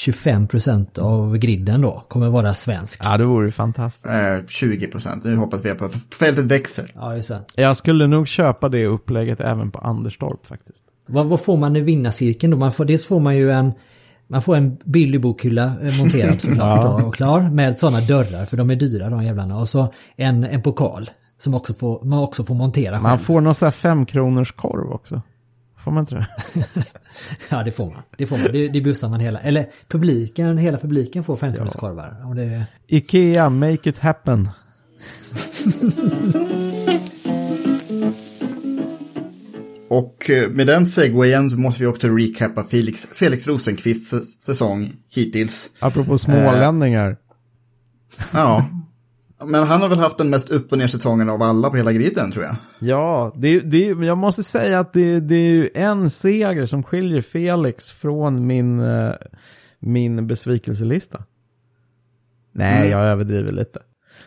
25% av griden då kommer vara svensk. Ja, det vore fantastiskt. Eh, 20%. Nu hoppas vi på fältet växer. Ja, just det. Jag skulle nog köpa det upplägget även på Anderstorp faktiskt. Vad, vad får man i vinnarcirkeln då? Man får, dels får man ju en man får en billig bokhylla eh, monterad såklart ja. och klar med sådana dörrar för de är dyra de jävlarna. Och så en, en pokal som också får, man också får montera själv. Man får någon sån här femkronors korv också. Får man inte det? ja det får man. Det får man. Det, det bussar man hela. Eller publiken, hela publiken får femkronors korvar. Om det... Ikea, make it happen. Och eh, med den segwayen så måste vi också recappa Felix, Felix Rosenqvists säsong hittills. Apropå smålänningar. Eh, ja. Men han har väl haft den mest upp och ner säsongen av alla på hela griden tror jag. Ja, det, det, jag måste säga att det, det är ju en seger som skiljer Felix från min, eh, min besvikelselista. Nej, mm. jag överdriver lite.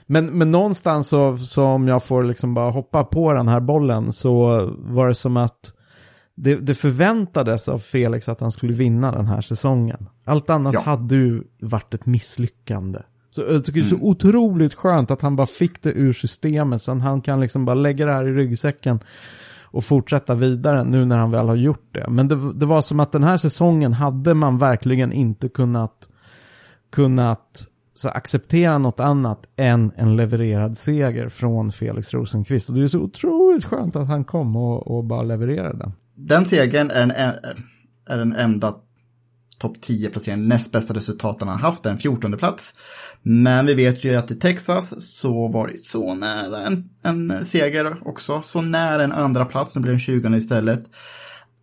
Men, men någonstans så, som jag får liksom bara hoppa på den här bollen så var det som att det, det förväntades av Felix att han skulle vinna den här säsongen. Allt annat ja. hade ju varit ett misslyckande. Så jag tycker det är så mm. otroligt skönt att han bara fick det ur systemet så han kan liksom bara lägga det här i ryggsäcken och fortsätta vidare nu när han väl har gjort det. Men det, det var som att den här säsongen hade man verkligen inte kunnat, kunnat så acceptera något annat än en levererad seger från Felix Rosenqvist. Och det är så otroligt skönt att han kom och, och bara levererade den. Den segern är, en, är den enda topp 10-placeringen, näst bästa resultaten han haft, en 14 plats. Men vi vet ju att i Texas så var det så nära en, en seger också, så nära en andra plats, nu blir det en 20 istället.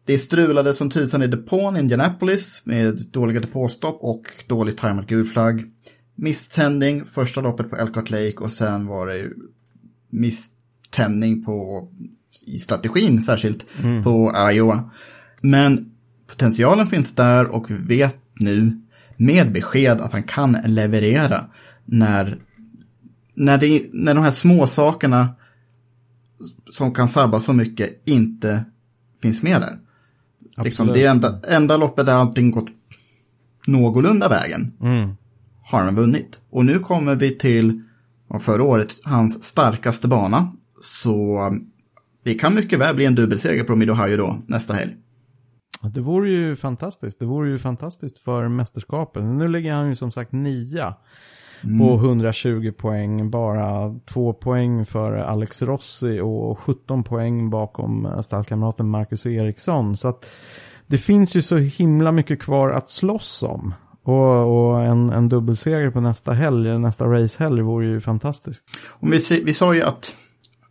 Det strulade som tusan i depån i Indianapolis med dåliga depåstopp och dåligt tajmad gulflagg misständning första loppet på Elkhart Lake och sen var det misständning på i strategin särskilt mm. på Iowa. Men potentialen finns där och vi vet nu med besked att han kan leverera när, när, det, när de här små sakerna som kan sabba så mycket inte finns med där. Liksom, det är enda, enda loppet där allting gått någorlunda vägen. Mm har han vunnit. Och nu kommer vi till förra året, hans starkaste bana. Så det kan mycket väl bli en dubbelseger på Mid-Ohio då nästa helg. Det vore ju fantastiskt. Det vore ju fantastiskt för mästerskapet. Nu ligger han ju som sagt nia mm. på 120 poäng. Bara två poäng för Alex Rossi och 17 poäng bakom stallkamraten Marcus Eriksson. Så att det finns ju så himla mycket kvar att slåss om. Och, och en, en dubbelseger på nästa helg, nästa racehelg vore ju fantastiskt. Och vi, vi sa ju att,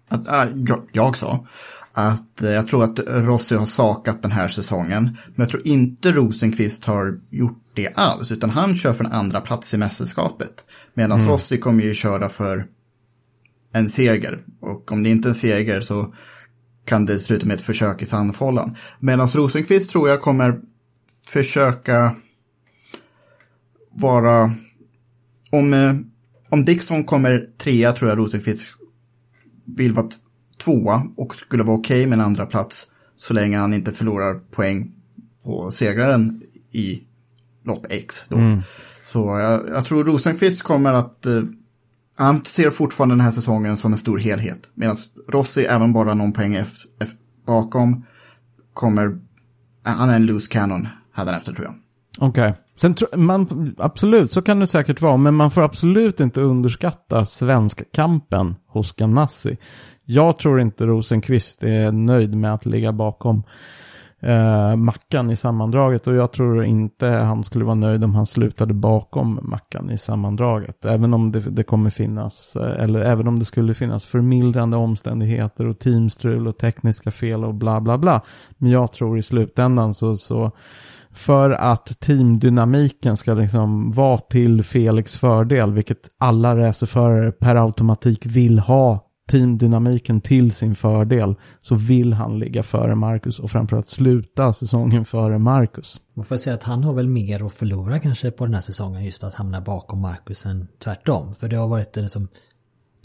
att äh, jag, jag sa, att eh, jag tror att Rossi har sakat den här säsongen. Men jag tror inte Rosenqvist har gjort det alls, utan han kör för en andra plats i mästerskapet. Medan mm. Rossi kommer ju köra för en seger. Och om det inte är en seger så kan det sluta med ett försök i sandfållan. Medan Rosenqvist tror jag kommer försöka vara... Om, eh, om Dixon kommer trea tror jag Rosenqvist vill vara tvåa och skulle vara okej okay med en andra plats så länge han inte förlorar poäng på segraren i lopp X. Då. Mm. Så jag, jag, tror Rosenqvist kommer att eh, han ser fortfarande den här säsongen som en stor helhet. Medan Rossi, även bara någon poäng bakom, kommer... Han är en loose cannon efter tror jag. Okej. Okay. Sen man, absolut, så kan det säkert vara, men man får absolut inte underskatta svenskkampen hos Ganassi. Jag tror inte Rosenqvist är nöjd med att ligga bakom eh, Mackan i sammandraget och jag tror inte han skulle vara nöjd om han slutade bakom Mackan i sammandraget. Även om det, det kommer finnas, eh, eller även om det skulle finnas förmildrande omständigheter och teamstrul och tekniska fel och bla bla bla. Men jag tror i slutändan så, så för att teamdynamiken ska liksom vara till Felix fördel, vilket alla racerförare per automatik vill ha teamdynamiken till sin fördel så vill han ligga före Marcus och framförallt sluta säsongen före Marcus. Man får säga att han har väl mer att förlora kanske på den här säsongen just att hamna bakom Marcus än tvärtom. För det har varit liksom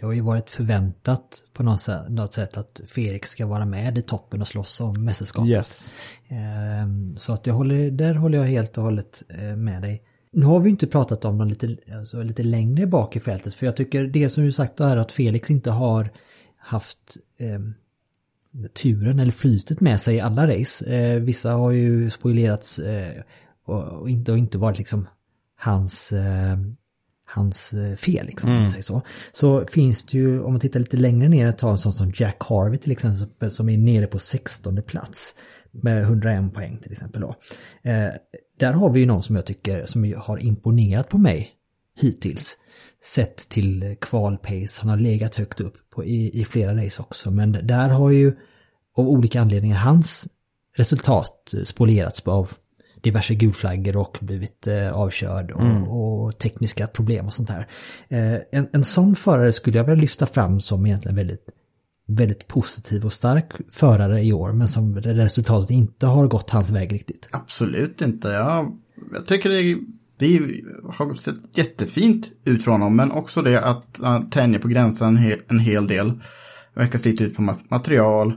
det har ju varit förväntat på något sätt att Felix ska vara med i toppen och slåss om mästerskapet. Yes. Ehm, så att jag håller, där håller jag helt och hållet eh, med dig. Nu har vi inte pratat om dem lite, alltså lite längre bak i fältet för jag tycker det som du sagt är att Felix inte har haft eh, turen eller flytet med sig i alla race. Eh, vissa har ju spoilerats eh, och, inte, och inte varit liksom hans, eh, hans eh, fel. Liksom, mm. så. så finns det ju, om man tittar lite längre ner, tar en sån som Jack Harvey till exempel som är nere på 16 plats med 101 poäng till exempel. Då. Eh, där har vi ju någon som jag tycker som har imponerat på mig hittills. Sett till kvalpace, han har legat högt upp på, i, i flera race också men där har ju av olika anledningar hans resultat spolierats av diverse gulflaggor och blivit eh, avkörd och, mm. och, tekniska problem och sånt här. Eh, en, en sån förare skulle jag vilja lyfta fram som egentligen väldigt väldigt positiv och stark förare i år men som resultatet inte har gått hans väg riktigt. Absolut inte. Jag, jag tycker det, det har sett jättefint ut från honom men också det att han tänjer på gränsen en hel, en hel del. Verkar slita ut på material.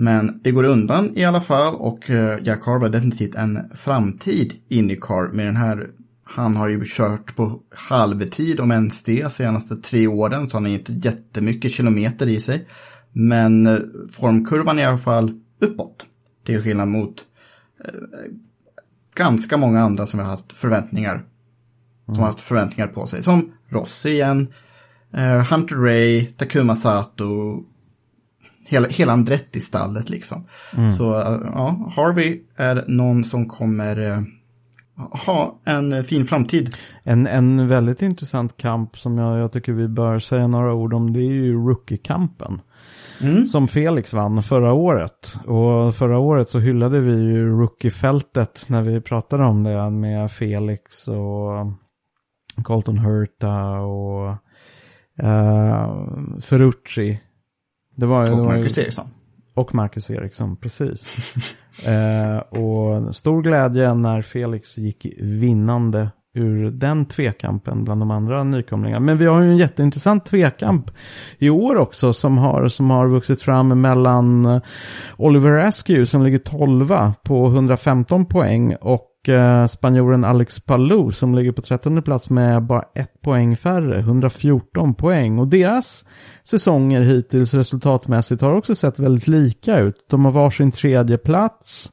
Men det går undan i alla fall och eh, Jack Harvey har definitivt en framtid in i car med den här han har ju kört på halvtid om ens det senaste tre åren så han har inte jättemycket kilometer i sig. Men eh, formkurvan är i alla fall uppåt. Till skillnad mot eh, ganska många andra som har haft förväntningar. Mm. Som har haft förväntningar på sig. Som Rossi igen, Hunter Ray, Takuma Sato, hela, hela Andretti-stallet liksom. Mm. Så eh, ja, Harvey är någon som kommer eh, ha en fin framtid. En, en väldigt intressant kamp som jag, jag tycker vi bör säga några ord om det är ju rookie-kampen. Mm. Som Felix vann förra året. Och förra året så hyllade vi ju rookie-fältet när vi pratade om det med Felix och Colton Hurta och uh, Ferrucci. Det var, och det var Marcus Eriksson. Och Marcus Eriksson, precis. uh, och stor glädje när Felix gick vinnande ur den tvekampen bland de andra nykomlingarna. Men vi har ju en jätteintressant tvekamp i år också som har, som har vuxit fram mellan eh, Oliver Askew som ligger 12 på 115 poäng och Eh, spanjoren Alex Palou som ligger på 13 plats med bara ett poäng färre, 114 poäng. Och deras säsonger hittills resultatmässigt har också sett väldigt lika ut. De har varsin tredje plats.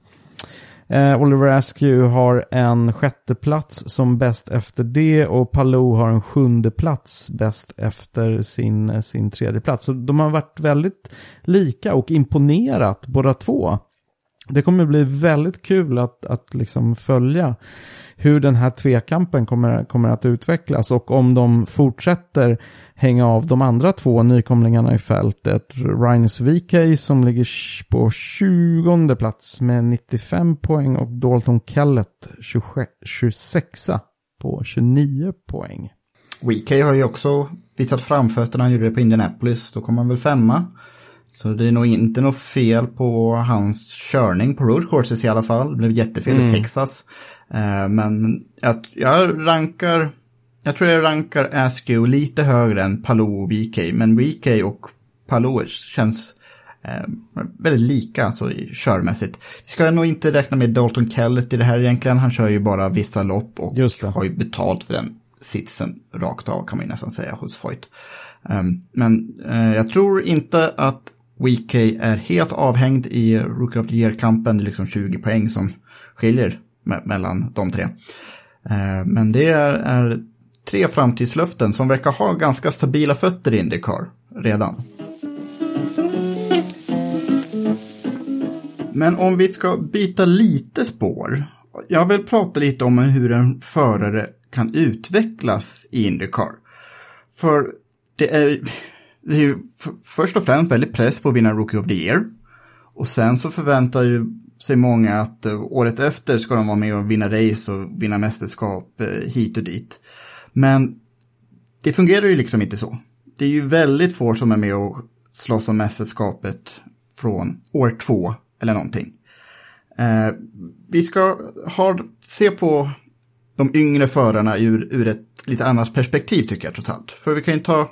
Eh, Oliver Askew har en sjätte plats som bäst efter det och Palou har en sjunde plats bäst efter sin, sin tredje plats. Så de har varit väldigt lika och imponerat båda två det kommer bli väldigt kul att, att liksom följa hur den här tvekampen kommer, kommer att utvecklas och om de fortsätter hänga av de andra två nykomlingarna i fältet. Rhinus VK som ligger på 20 plats med 95 poäng och Dalton Kellett 26 på 29 poäng. VK har ju också visat framfötterna, han gjorde det på Indianapolis, då kom han väl femma. Så det är nog inte något fel på hans körning på road courses i alla fall. Det blev jättefel mm. i Texas. Eh, men jag, jag rankar, jag tror jag rankar Askew lite högre än Palou och VK. Men VK och Palou känns eh, väldigt lika alltså, körmässigt. Vi ska nog inte räkna med Dalton Kellett i det här egentligen. Han kör ju bara vissa lopp och har ju betalt för den sitsen rakt av kan man nästan säga hos Foyt. Um, men uh, jag tror inte att WK är helt avhängd i Rookie of the Year-kampen. Det är liksom 20 poäng som skiljer me mellan de tre. Eh, men det är, är tre framtidslöften som verkar ha ganska stabila fötter i Indycar redan. Men om vi ska byta lite spår. Jag vill prata lite om hur en förare kan utvecklas i Indycar. För det är, det är ju först och främst väldigt press på att vinna Rookie of the Year. Och sen så förväntar ju sig många att eh, året efter ska de vara med och vinna race och vinna mästerskap eh, hit och dit. Men det fungerar ju liksom inte så. Det är ju väldigt få som är med och slåss om mästerskapet från år två eller någonting. Eh, vi ska ha, se på de yngre förarna ur, ur ett lite annat perspektiv tycker jag trots allt. För vi kan ju ta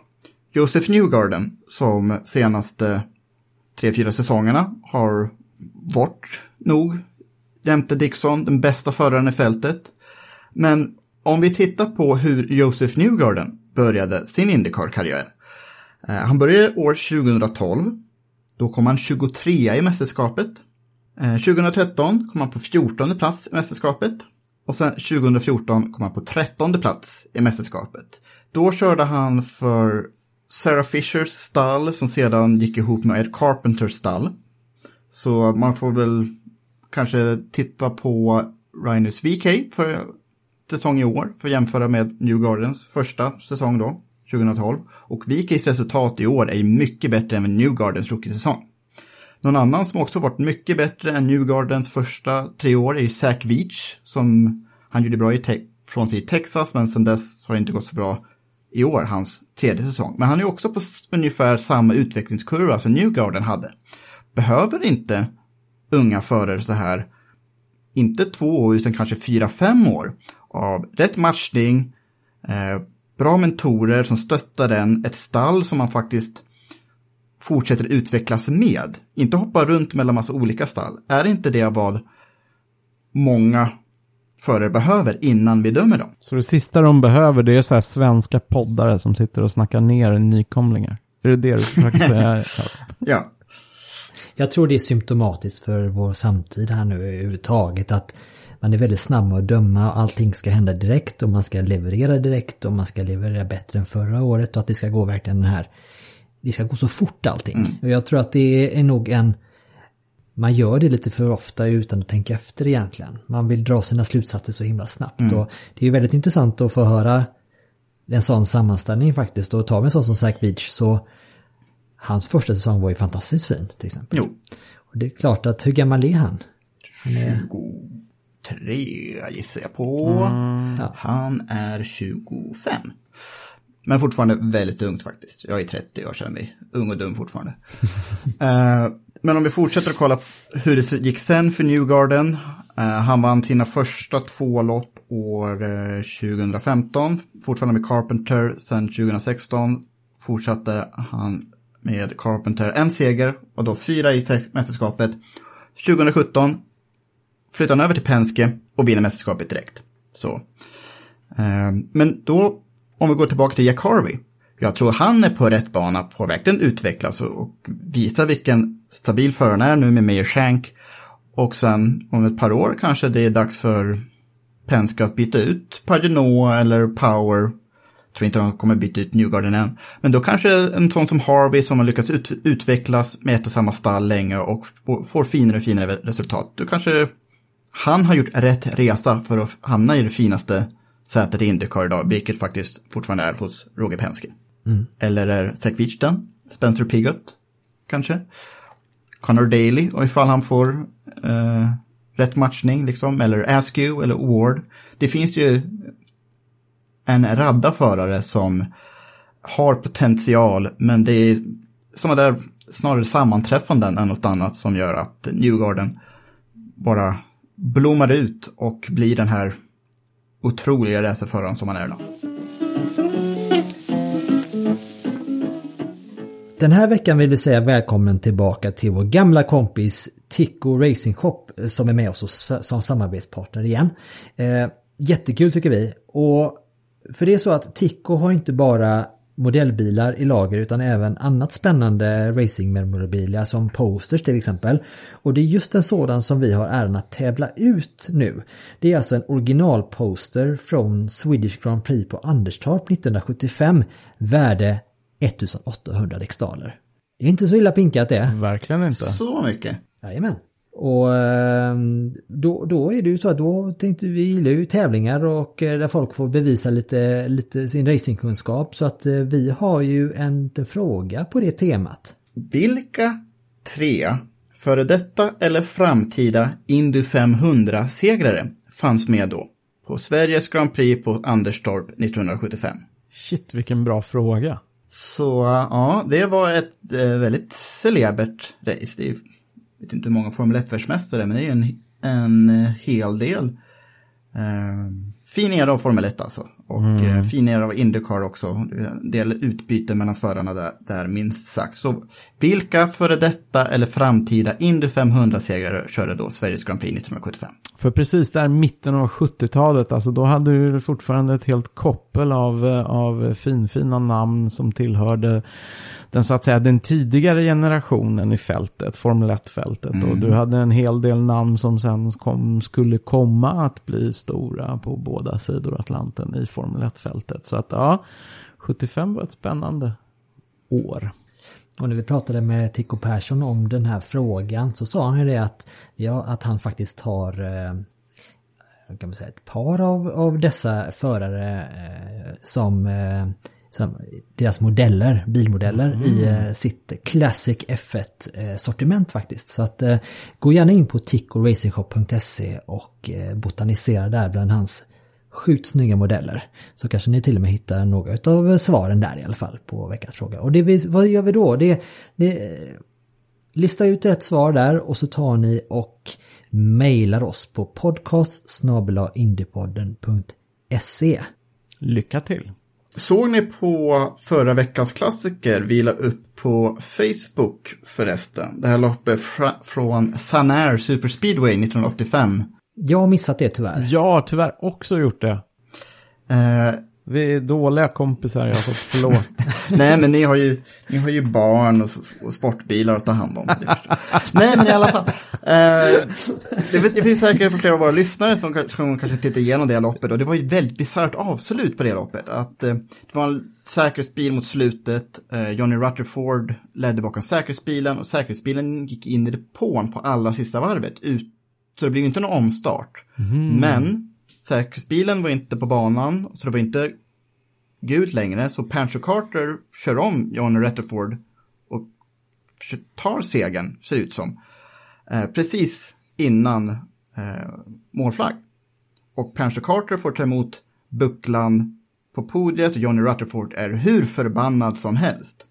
Joseph Newgarden som senaste tre, fyra säsongerna har varit nog jämte Dixon den bästa föraren i fältet. Men om vi tittar på hur Joseph Newgarden började sin Indycar-karriär. Eh, han började år 2012. Då kom han 23 i mästerskapet. Eh, 2013 kom han på 14 plats i mästerskapet. Och sen 2014 kom han på trettonde plats i mästerskapet. Då körde han för Sarah Fishers stall som sedan gick ihop med Ed Carpenters stall. Så man får väl kanske titta på Rhinos VK för säsong i år för att jämföra med New Gardens första säsong då, 2012. Och VKs resultat i år är mycket bättre än New Gardens rookie-säsong. Någon annan som också varit mycket bättre än New Gardens första tre år är Zach Veach som han gjorde bra i från sig i Texas men sen dess har det inte gått så bra i år, hans tredje säsong. Men han är också på ungefär samma utvecklingskurva som Newgarden hade. Behöver inte unga förare så här, inte två år utan kanske fyra, fem år av rätt matchning, eh, bra mentorer som stöttar den, ett stall som man faktiskt fortsätter utvecklas med. Inte hoppa runt mellan massa olika stall. Är inte det vad många förare behöver innan vi dömer dem? Så det sista de behöver det är så här svenska poddare som sitter och snackar ner nykomlingar? Är det det du försöker säga? ja. Jag tror det är symptomatiskt för vår samtid här nu överhuvudtaget att man är väldigt snabb med att döma och allting ska hända direkt och man ska leverera direkt och man ska leverera bättre än förra året och att det ska gå verkligen den här det ska gå så fort allting. Mm. Och jag tror att det är nog en... Man gör det lite för ofta utan att tänka efter egentligen. Man vill dra sina slutsatser så himla snabbt. Mm. Och det är väldigt intressant att få höra en sån sammanställning faktiskt. Och tar vi en sån som Zach Beach så hans första säsong var ju fantastiskt fin till exempel. Jo. Och det är klart att hur gammal är han? han är... 23 gissar jag på. Mm. Han är 25. Men fortfarande väldigt ungt faktiskt. Jag är 30 och känner mig ung och dum fortfarande. uh, men om vi fortsätter att kolla hur det gick sen för Newgarden. Uh, han vann sina första två lopp år eh, uh, 2015. Fortfarande med Carpenter. Sen 2016 fortsatte han med Carpenter en seger och då fyra i mästerskapet. 2017 flyttar han över till Penske och vinner mästerskapet direkt. Så. Eh, men då om vi går tillbaka till Jack Harvey. Jag tror han är på rätt bana på att verkligen utvecklas och visa vilken stabil förare han är nu med Meyer Shank. Och sen om ett par år kanske det är dags för Penske att byta ut Pagino eller Power Jag tror inte de kommer byta ut Newgarden än. Men då kanske en sån som Harvey som har lyckats ut, utvecklas med ett och samma stall länge och får finare och finare resultat. Då kanske han har gjort rätt resa för att hamna i det finaste sätet i Indycar idag, vilket faktiskt fortfarande är hos Roger Penske. Mm. Eller är Zach den? Spencer Pigott, kanske. Connor Daly, och ifall han får eh, rätt matchning, liksom, eller Askew eller Ward. Det finns ju en radda förare som har potential, men det är sådana där snarare sammanträffanden än något annat som gör att Newgarden bara blommar ut och blir den här otroliga racerföraren som han är idag. Den här veckan vill vi säga välkommen tillbaka till vår gamla kompis Tico Racing Shop eh, som är med oss som samarbetspartner igen. Eh, jättekul tycker vi. Och för det är så att Tico har inte bara modellbilar i lager utan även annat spännande racingmemorabilia som posters till exempel. Och det är just en sådan som vi har äran att tävla ut nu. Det är alltså en originalposter från Swedish Grand Prix på Anderstorp 1975 värde 1800 dextaler. Det är inte så illa pinkat det. Verkligen inte. Så mycket. Jajamän. Och ehm, då, då är det ju så att då tänkte vi gillar ju tävlingar och eh, där folk får bevisa lite, lite sin racingkunskap. Så att eh, vi har ju en fråga på det temat. Vilka tre före detta eller framtida Indy 500-segrare fanns med då? På Sveriges Grand Prix på Anderstorp 1975. Shit, vilken bra fråga. Så ja, det var ett eh, väldigt celebert race. Det är vet inte hur många Formel 1-världsmästare, men det är en, en eh, hel del. Eh, fin era av Formel 1 alltså. Och mm. eh, fin era av Indycar också. En del utbyte mellan förarna där, där minst sagt. Så vilka före detta eller framtida Indy 500-segrare körde då Sveriges Grand Prix 1975? För precis där mitten av 70-talet, alltså då hade du fortfarande ett helt koppel av, eh, av finfina namn som tillhörde den så att säga den tidigare generationen i fältet, Formel 1-fältet. Mm. Och du hade en hel del namn som sen kom, skulle komma att bli stora på båda sidor Atlanten i Formel 1-fältet. Så att ja, 75 var ett spännande år. Och när vi pratade med Tico Persson om den här frågan så sa han ju det att, ja, att han faktiskt har eh, kan man säga, ett par av, av dessa förare eh, som eh, deras modeller, bilmodeller mm. i sitt Classic F1-sortiment faktiskt. Så att gå gärna in på tickoracingshop.se och botanisera där bland hans sjukt snygga modeller. Så kanske ni till och med hittar några av svaren där i alla fall på veckans fråga. Och det vi, vad gör vi då? Det, det, lista ut rätt svar där och så tar ni och mejlar oss på podcast Lycka till! Såg ni på förra veckans klassiker vila upp på Facebook förresten? Det här loppet från Sanair Superspeedway 1985. Jag har missat det tyvärr. Jag har tyvärr också gjort det. Eh, vi är dåliga kompisar, jag får förlåt. Nej, men ni har ju, ni har ju barn och, och sportbilar att ta hand om. Nej, men i alla fall. Eh, det, det finns säkert flera av våra lyssnare som, som kanske tittar igenom det loppet. Och det var ju ett väldigt bisarrt avslut på det loppet. Att, eh, det var en säkerhetsbil mot slutet. Eh, Johnny Rutherford ledde bakom säkerhetsbilen. Och säkerhetsbilen gick in i depån på allra sista varvet. Ut, så det blev inte någon omstart. Mm. Men Säkerhetsbilen var inte på banan, så det var inte gult längre. Så Pancho Carter kör om John Rutherford och tar segern, ser det ut som. Eh, precis innan eh, målflagg. Och Pancho Carter får ta emot bucklan på podiet och Johnny Rutherford är hur förbannad som helst.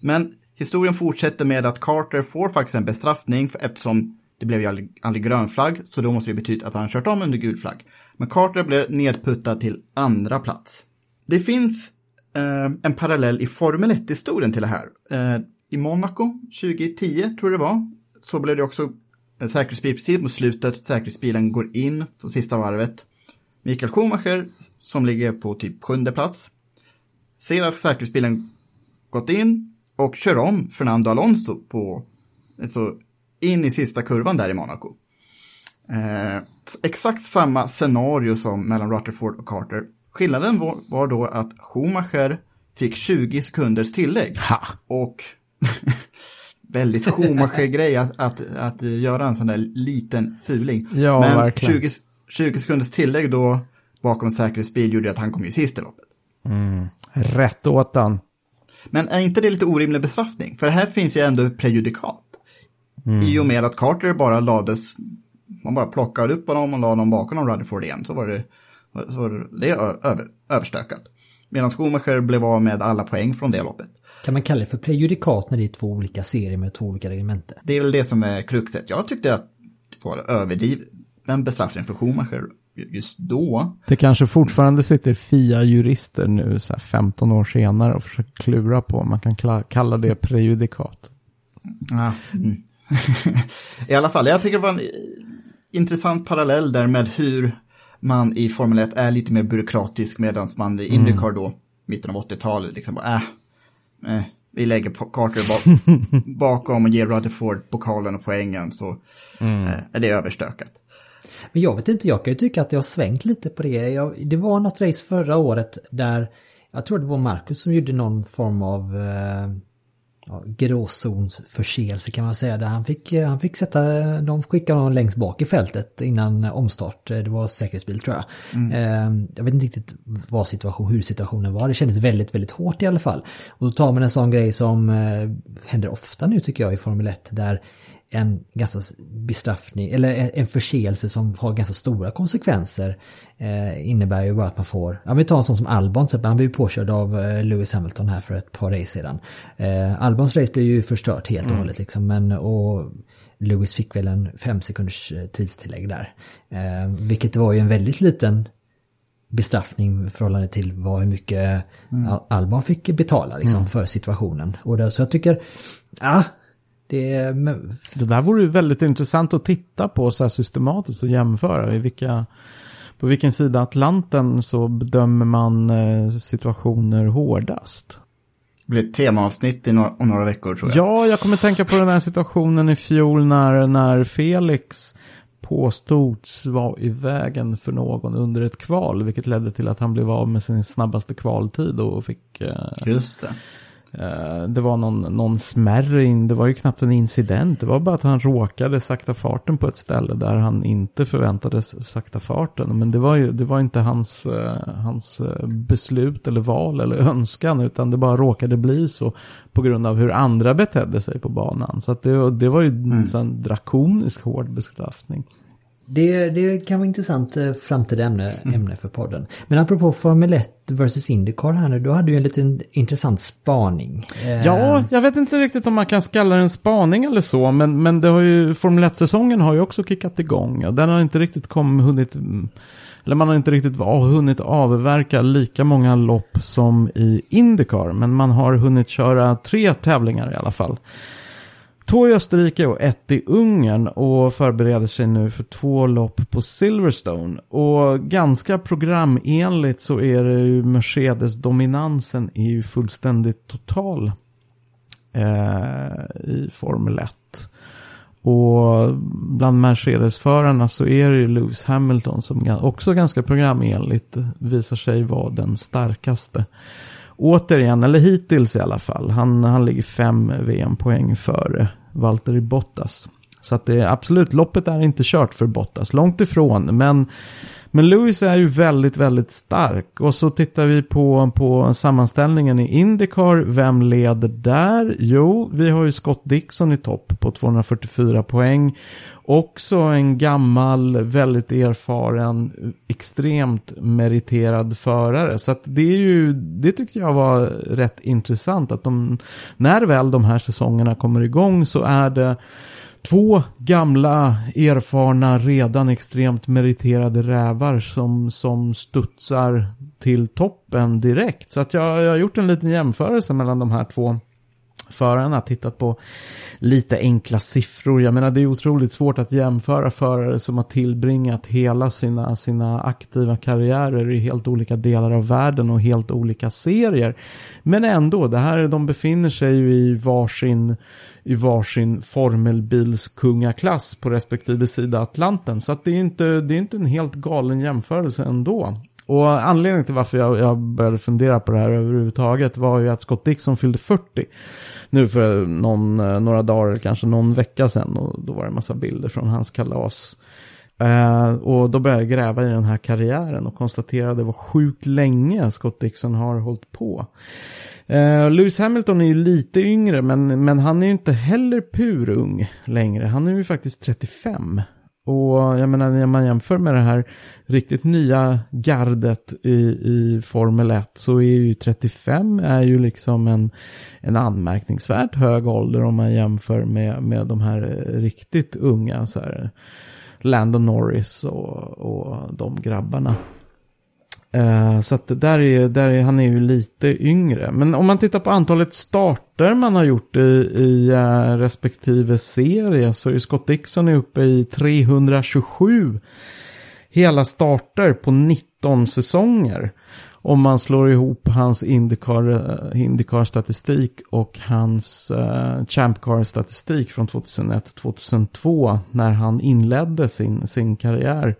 Men historien fortsätter med att Carter får faktiskt en bestraffning eftersom det blev ju aldrig, aldrig grön flagg, så då måste det betyda att han kört om under gul flagg. Men Carter blev nedputtad till andra plats. Det finns eh, en parallell i Formel 1-historien till det här. Eh, I Monaco 2010, tror jag det var, så blev det också en säkerhetsbil precis mot slutet. Säkerhetsbilen går in på sista varvet. Mikael Schumacher, som ligger på typ sjunde plats, ser att säkerhetsbilen gått in och kör om Fernando Alonso på, alltså in i sista kurvan där i Monaco. Eh, exakt samma scenario som mellan Rutherford och Carter skillnaden var, var då att Schumacher fick 20 sekunders tillägg. Ha. Och väldigt Schumacher-grej att, att, att göra en sån där liten fuling. Ja, Men verkligen. 20, 20 sekunders tillägg då bakom säkerhetsbil gjorde att han kom ju sist i loppet. Rätt åt han. Men är inte det lite orimlig bestraffning? För här finns ju ändå prejudikat. I och med att Carter bara lades, man bara plockade upp honom och la honom bakom Rutherford igen, så var det, så var det, över, överstökat. Medan Schumacher blev av med alla poäng från det loppet. Kan man kalla det för prejudikat när det är två olika serier med två olika reglementer? Det är väl det som är kruxet. Jag tyckte att det var överdriven bestraffning för Schumacher just då. Det kanske fortfarande sitter FIA-jurister nu, så här 15 år senare, och försöker klura på om man kan kalla det prejudikat. Ja. Mm. I alla fall, jag tycker det var en intressant parallell där med hur man i Formel 1 är lite mer byråkratisk medan man i Indycar då, mitten av 80-talet, liksom bara, äh, eh, vi lägger Carter bak, bakom och ger Rutherford pokalen och poängen så eh, är det överstökat. Men jag vet inte, jag kan ju tycka att jag har svängt lite på det. Jag, det var något race förra året där, jag tror det var Marcus som gjorde någon form av eh, ja, gråzonsförseelse kan man säga. Där han fick, eh, han fick sätta, de skickade honom längst bak i fältet innan omstart. Eh, Det var säkerhetsbil tror jag. Eh, jag vet inte riktigt vad situation, hur situationen var. Det kändes väldigt, väldigt hårt i alla fall. Och då tar man en sån grej som eh, händer ofta nu tycker jag i Formel 1 där en ganska bestraffning, eller en förseelse som har ganska stora konsekvenser eh, innebär ju bara att man får, ja vi tar en sån som Albon, till han blev påkörd av eh, Lewis Hamilton här för ett par race sedan. Eh, Albons race blev ju förstört helt och hållet liksom, men och Lewis fick väl en fem sekunders eh, tidstillägg där. Eh, vilket var ju en väldigt liten bestraffning i förhållande till vad, hur mycket Al- Albon fick betala liksom, för situationen. Och det, så jag tycker, ja, det är, men- Det där vore ju väldigt intressant att titta på så här systematiskt och jämföra. I vilka, på vilken sida Atlanten så bedömer man eh, situationer hårdast. Det blir ett temaavsnitt i några, om några veckor tror jag. Ja, jag kommer tänka på den här situationen i fjol när, när Felix påstods vara i vägen för någon under ett kval, vilket ledde till att han blev av med sin snabbaste kvaltid och fick... Eh, Just det. Eh, det var någon, någon smärre in, det var ju knappt en incident, det var bara att han råkade sakta farten på ett ställe där han inte förväntades sakta farten. Men det var ju det var inte hans, eh, hans eh, beslut eller val eller önskan, utan det bara råkade bli så på grund av hur andra betedde sig på banan. Så det, det var ju en sån drakonisk hård bestraffning. Det, det kan vara intressant eh, framtida ämne, ämne för podden. Men apropå Formel 1 versus Indycar här nu, då hade du en liten intressant spaning. Eh, ja, jag vet inte riktigt om man kan skalla det en spaning eller så, men, men det har ju, Formel 1-säsongen har ju också kickat igång. Den har inte riktigt kommit, hunnit, mm, eller man har inte riktigt hunnit avverka lika många lopp som i Indycar, men man har hunnit köra tre tävlingar i alla fall. Två i Österrike och ett i Ungern och förbereder sig nu för två lopp på Silverstone. Och ganska programenligt så är det ju Mercedes-dominansen är ju fullständigt total eh, i Formel 1. Och bland Mercedes-förarna så är det ju Lewis Hamilton som också ganska programenligt visar sig vara den starkaste. Återigen, eller hittills i alla fall, han, han ligger fem VM-poäng före Valtteri Bottas. Så att det är absolut, loppet är inte kört för Bottas, långt ifrån. Men, men Lewis är ju väldigt, väldigt stark. Och så tittar vi på, på sammanställningen i Indycar. Vem leder där? Jo, vi har ju Scott Dixon i topp på 244 poäng. Också en gammal, väldigt erfaren, extremt meriterad förare. Så att det är ju, det tyckte jag var rätt intressant. Att de, när väl de här säsongerna kommer igång så är det två gamla, erfarna, redan extremt meriterade rävar som, som studsar till toppen direkt. Så att jag, jag har gjort en liten jämförelse mellan de här två förarna, tittat på lite enkla siffror. Jag menar det är otroligt svårt att jämföra förare som har tillbringat hela sina, sina aktiva karriärer i helt olika delar av världen och helt olika serier. Men ändå, det här, de befinner sig ju i varsin, i varsin formelbilskungaklass på respektive sida Atlanten. Så att det är inte, det är inte en helt galen jämförelse ändå. Och anledningen till varför jag, jag började fundera på det här överhuvudtaget var ju att Scott Dixon fyllde 40 nu för någon, eh, några dagar, eller kanske någon vecka sedan. Och då var det en massa bilder från hans kalas. Uh, och då började jag gräva i den här karriären och konstaterade vad sjukt länge Scott Dixon har hållit på. Uh, Lewis Hamilton är ju lite yngre, men, men han är ju inte heller purung längre. Han är ju faktiskt 35. Och jag menar när man jämför med det här riktigt nya gardet i, i Formel 1 så är ju 35 är ju liksom en, en anmärkningsvärt hög ålder om man jämför med, med de här riktigt unga. Så här, Landon Norris och, och de grabbarna. Uh, så att där är, där är, han är ju lite yngre. Men om man tittar på antalet starter man har gjort i, i uh, respektive serie så är Scott Dixon uppe i 327 hela starter på 19 säsonger. Om man slår ihop hans eh, Indycar-statistik och hans uh, Champcar-statistik från 2001-2002 när han inledde sin, sin karriär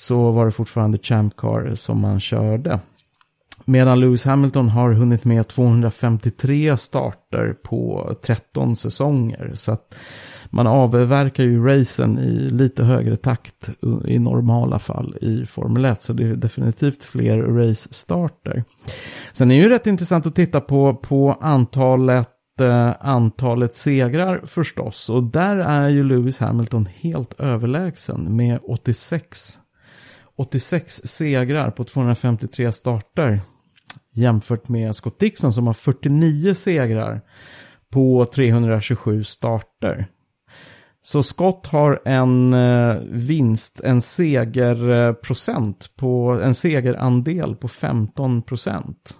så var det fortfarande Champ Car som man körde. Medan Lewis Hamilton har hunnit med 253 starter på 13 säsonger. Så att man avverkar ju racen i lite högre takt i normala fall i Formel 1. Så det är definitivt fler race-starter. Sen är det ju rätt intressant att titta på, på antalet eh, antalet segrar förstås. Och där är ju Lewis Hamilton helt överlägsen med 86 86 segrar på 253 starter. Jämfört med Scott Dixon som har 49 segrar på 327 starter. Så Scott har en eh, vinst, en segerprocent på, en segerandel på 15 procent.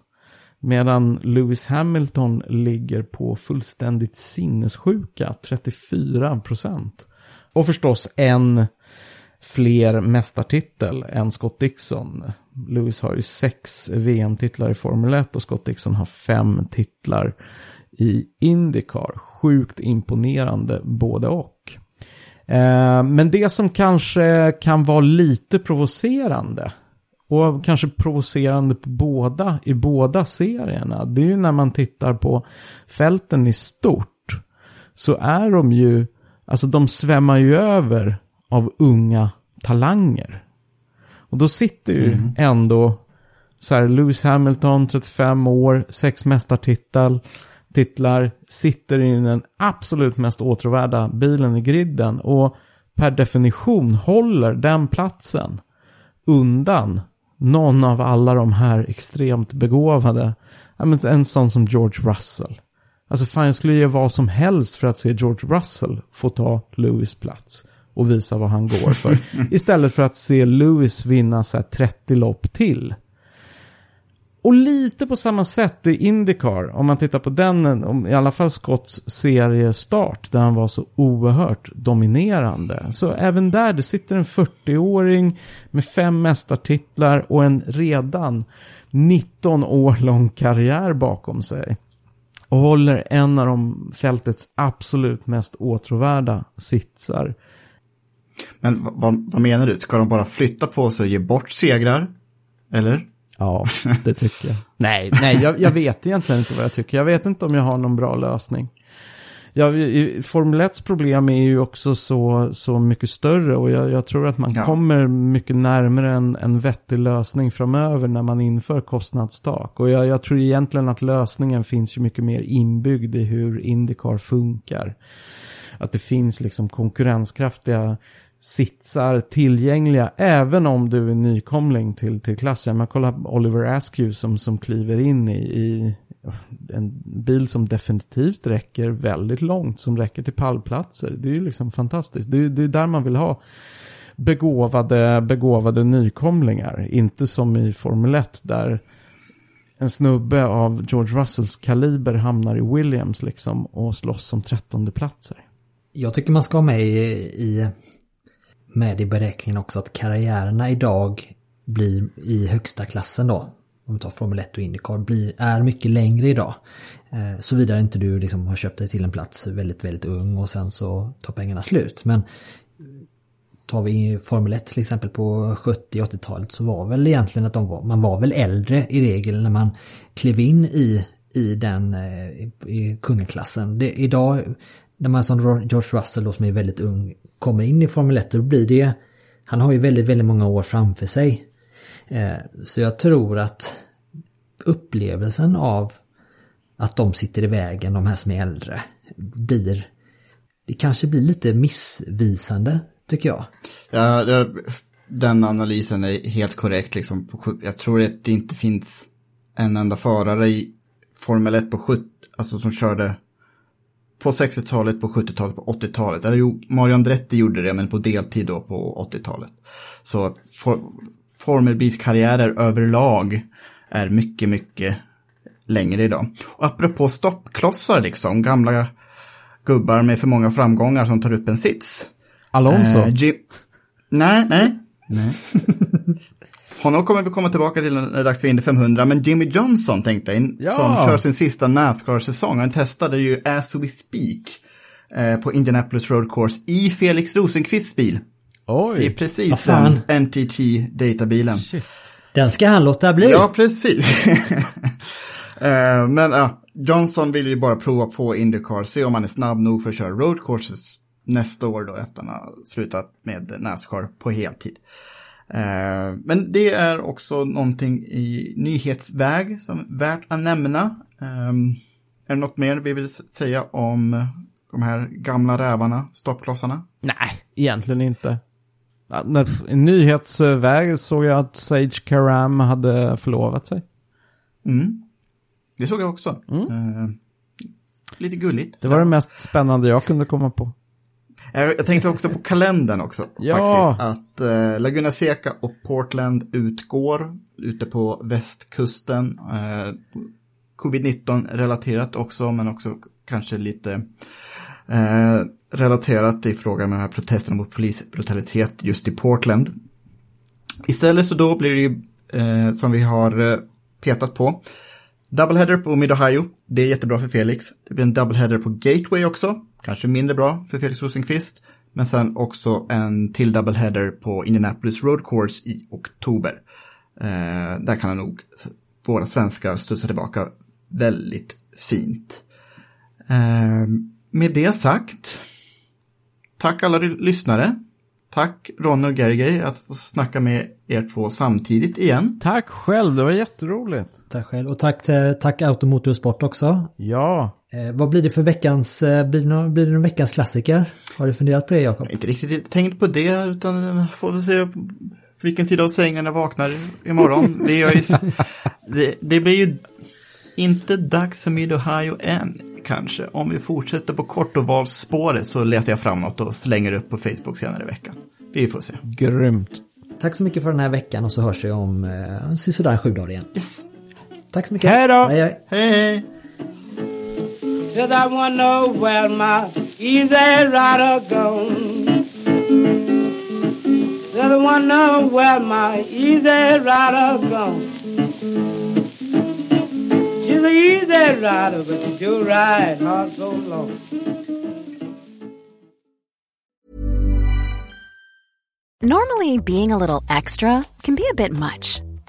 Medan Lewis Hamilton ligger på fullständigt sinnessjuka 34 procent. Och förstås en fler mästartitel än Scott Dixon. Lewis har ju sex VM-titlar i Formel 1 och Scott Dixon har fem titlar i Indycar. Sjukt imponerande både och. Eh, men det som kanske kan vara lite provocerande och kanske provocerande på båda, i båda serierna. Det är ju när man tittar på fälten i stort. Så är de ju, alltså de svämmar ju över av unga talanger. Och då sitter ju mm. ändå så här Lewis Hamilton, 35 år, sex mästartitel, titlar, sitter i den absolut mest åtråvärda bilen i griden och per definition håller den platsen undan någon av alla de här extremt begåvade. En sån som George Russell. Alltså fan, jag skulle ge vad som helst för att se George Russell få ta Lewis plats och visa vad han går för. Istället för att se Lewis vinna så 30 lopp till. Och lite på samma sätt i Indycar, om man tittar på den, i alla fall Scotts seriestart, där han var så oerhört dominerande. Så även där, det sitter en 40-åring med fem mästartitlar och en redan 19 år lång karriär bakom sig. Och håller en av de fältets absolut mest åtråvärda sitsar. Men vad, vad menar du? Ska de bara flytta på sig och ge bort segrar? Eller? Ja, det tycker jag. nej, nej jag, jag, vet egentligen inte vad jag tycker. Jag vet inte om jag har någon bra lösning. Ja, Formel 1 problem är ju också så, så mycket större och jag, jag tror att man ja. kommer mycket närmare en, en vettig lösning framöver när man inför kostnadstak. Och jag, jag tror egentligen att lösningen finns ju mycket mer inbyggd i hur Indycar funkar. Att det finns liksom konkurrenskraftiga sitsar tillgängliga även om du är nykomling till, till klassen. Man kollar Oliver Askew som, som kliver in i, i en bil som definitivt räcker väldigt långt, som räcker till pallplatser. Det är ju liksom fantastiskt. Det är, det är där man vill ha begåvade, begåvade nykomlingar. Inte som i Formel 1 där en snubbe av George Russells kaliber hamnar i Williams liksom och slåss om trettonde platser. Jag tycker man ska ha med i, i med i beräkningen också att karriärerna idag blir i högsta klassen då, om vi tar Formel 1 och Indycar, blir, är mycket längre idag. Eh, Såvida inte du liksom har köpt dig till en plats väldigt, väldigt ung och sen så tar pengarna slut. Men tar vi Formel 1 till exempel på 70-80-talet så var väl egentligen att de var, man var väl äldre i regel när man klev in i, i den eh, i kungaklassen. Det, idag när man som George Russell då som är väldigt ung kommer in i Formel 1 då blir det, han har ju väldigt, väldigt många år framför sig. Eh, så jag tror att upplevelsen av att de sitter i vägen, de här som är äldre, blir det kanske blir lite missvisande, tycker jag. Ja, den analysen är helt korrekt. Liksom. Jag tror att det inte finns en enda förare i Formel 1 på 70, alltså som körde på 60-talet, på 70-talet, på 80-talet. Eller jo, Mario Andretti gjorde det, men på deltid då på 80-talet. Så for, Formel karriärer överlag är mycket, mycket längre idag. Och apropå stoppklossar liksom, gamla gubbar med för många framgångar som tar upp en sits. Alonso? Eh, Jim... Nej, nej. nej. Honom kommer vi komma tillbaka till när det är dags för Indy 500, men Jimmy Johnson tänkte jag, Ja. som kör sin sista Nascar-säsong. Han testade ju as we speak eh, på Indianapolis Road Course i Felix Rosenqvists bil. I Oj. precis Vad fan? den NTT-databilen. Shit. Den ska han låta bli. Ja, precis. Eh, Men ja, Johnson vill ju bara prova på Indycar, se om han är snabb nog för att köra road courses nästa år då efter han har slutat med Nascar på heltid. Eh, Men det är också någonting i nyhetsväg som är värt att nämna. Eh, Är det något mer vi vill säga om de här gamla rävarna, stoppklossarna? Nej, egentligen inte. I nyhetsväg såg jag att Sage Karam hade förlovat sig. Mm. Det såg jag också. Eh, Lite gulligt. Det var det mest spännande jag kunde komma på. Jag jag tänkte också på kalendern också. Ja. Faktiskt, att eh, Laguna Seca och Portland utgår ute på västkusten. Eh, Covid-19 relaterat också, men också kanske lite eh, relaterat i frågan med de här protesterna mot polisbrutalitet just i Portland. Istället så då blir det ju, eh, som vi har eh, petat på, Doubleheader på Mid-Ohio, det är jättebra för Felix. Det blir en doubleheader på Gateway också, kanske mindre bra för Felix Rosenqvist. Men sen också en till doubleheader på Indianapolis Road Course i oktober. Eh, där kan han nog våra svenskar studsa tillbaka väldigt fint. Eh, med det sagt, tack alla ly- lyssnare. Tack Ronny och Gergely att få snacka med er två samtidigt igen. Tack själv, det var jätteroligt. Tack själv. Och tack, till- tack Automotorsport också. Ja, Eh, vad blir det för veckans, eh, blir det, någon, blir det någon veckans klassiker? Har du funderat på det Jakob? inte riktigt tänkt på det, utan får vi se vilken sida av sängen jag vaknar imorgon. Det, är ju, det, det blir ju inte dags för Mid-Ohio än, kanske. Om vi fortsätter på kortovalsspåret så letar jag framåt och slänger upp på Facebook senare i veckan. Vi får se. grymt. Tack så mycket för den här veckan och så hörs vi om eh, sisådär sju dagar igen. Yes. Tack så mycket. Hej då! Hej, hej. Hej, Said I wanna know where my easy rider gone. Said I wanna know where my easy rider gone. She's an easy rider, but she do ride hard so long. Normally, being a little extra can be a bit much,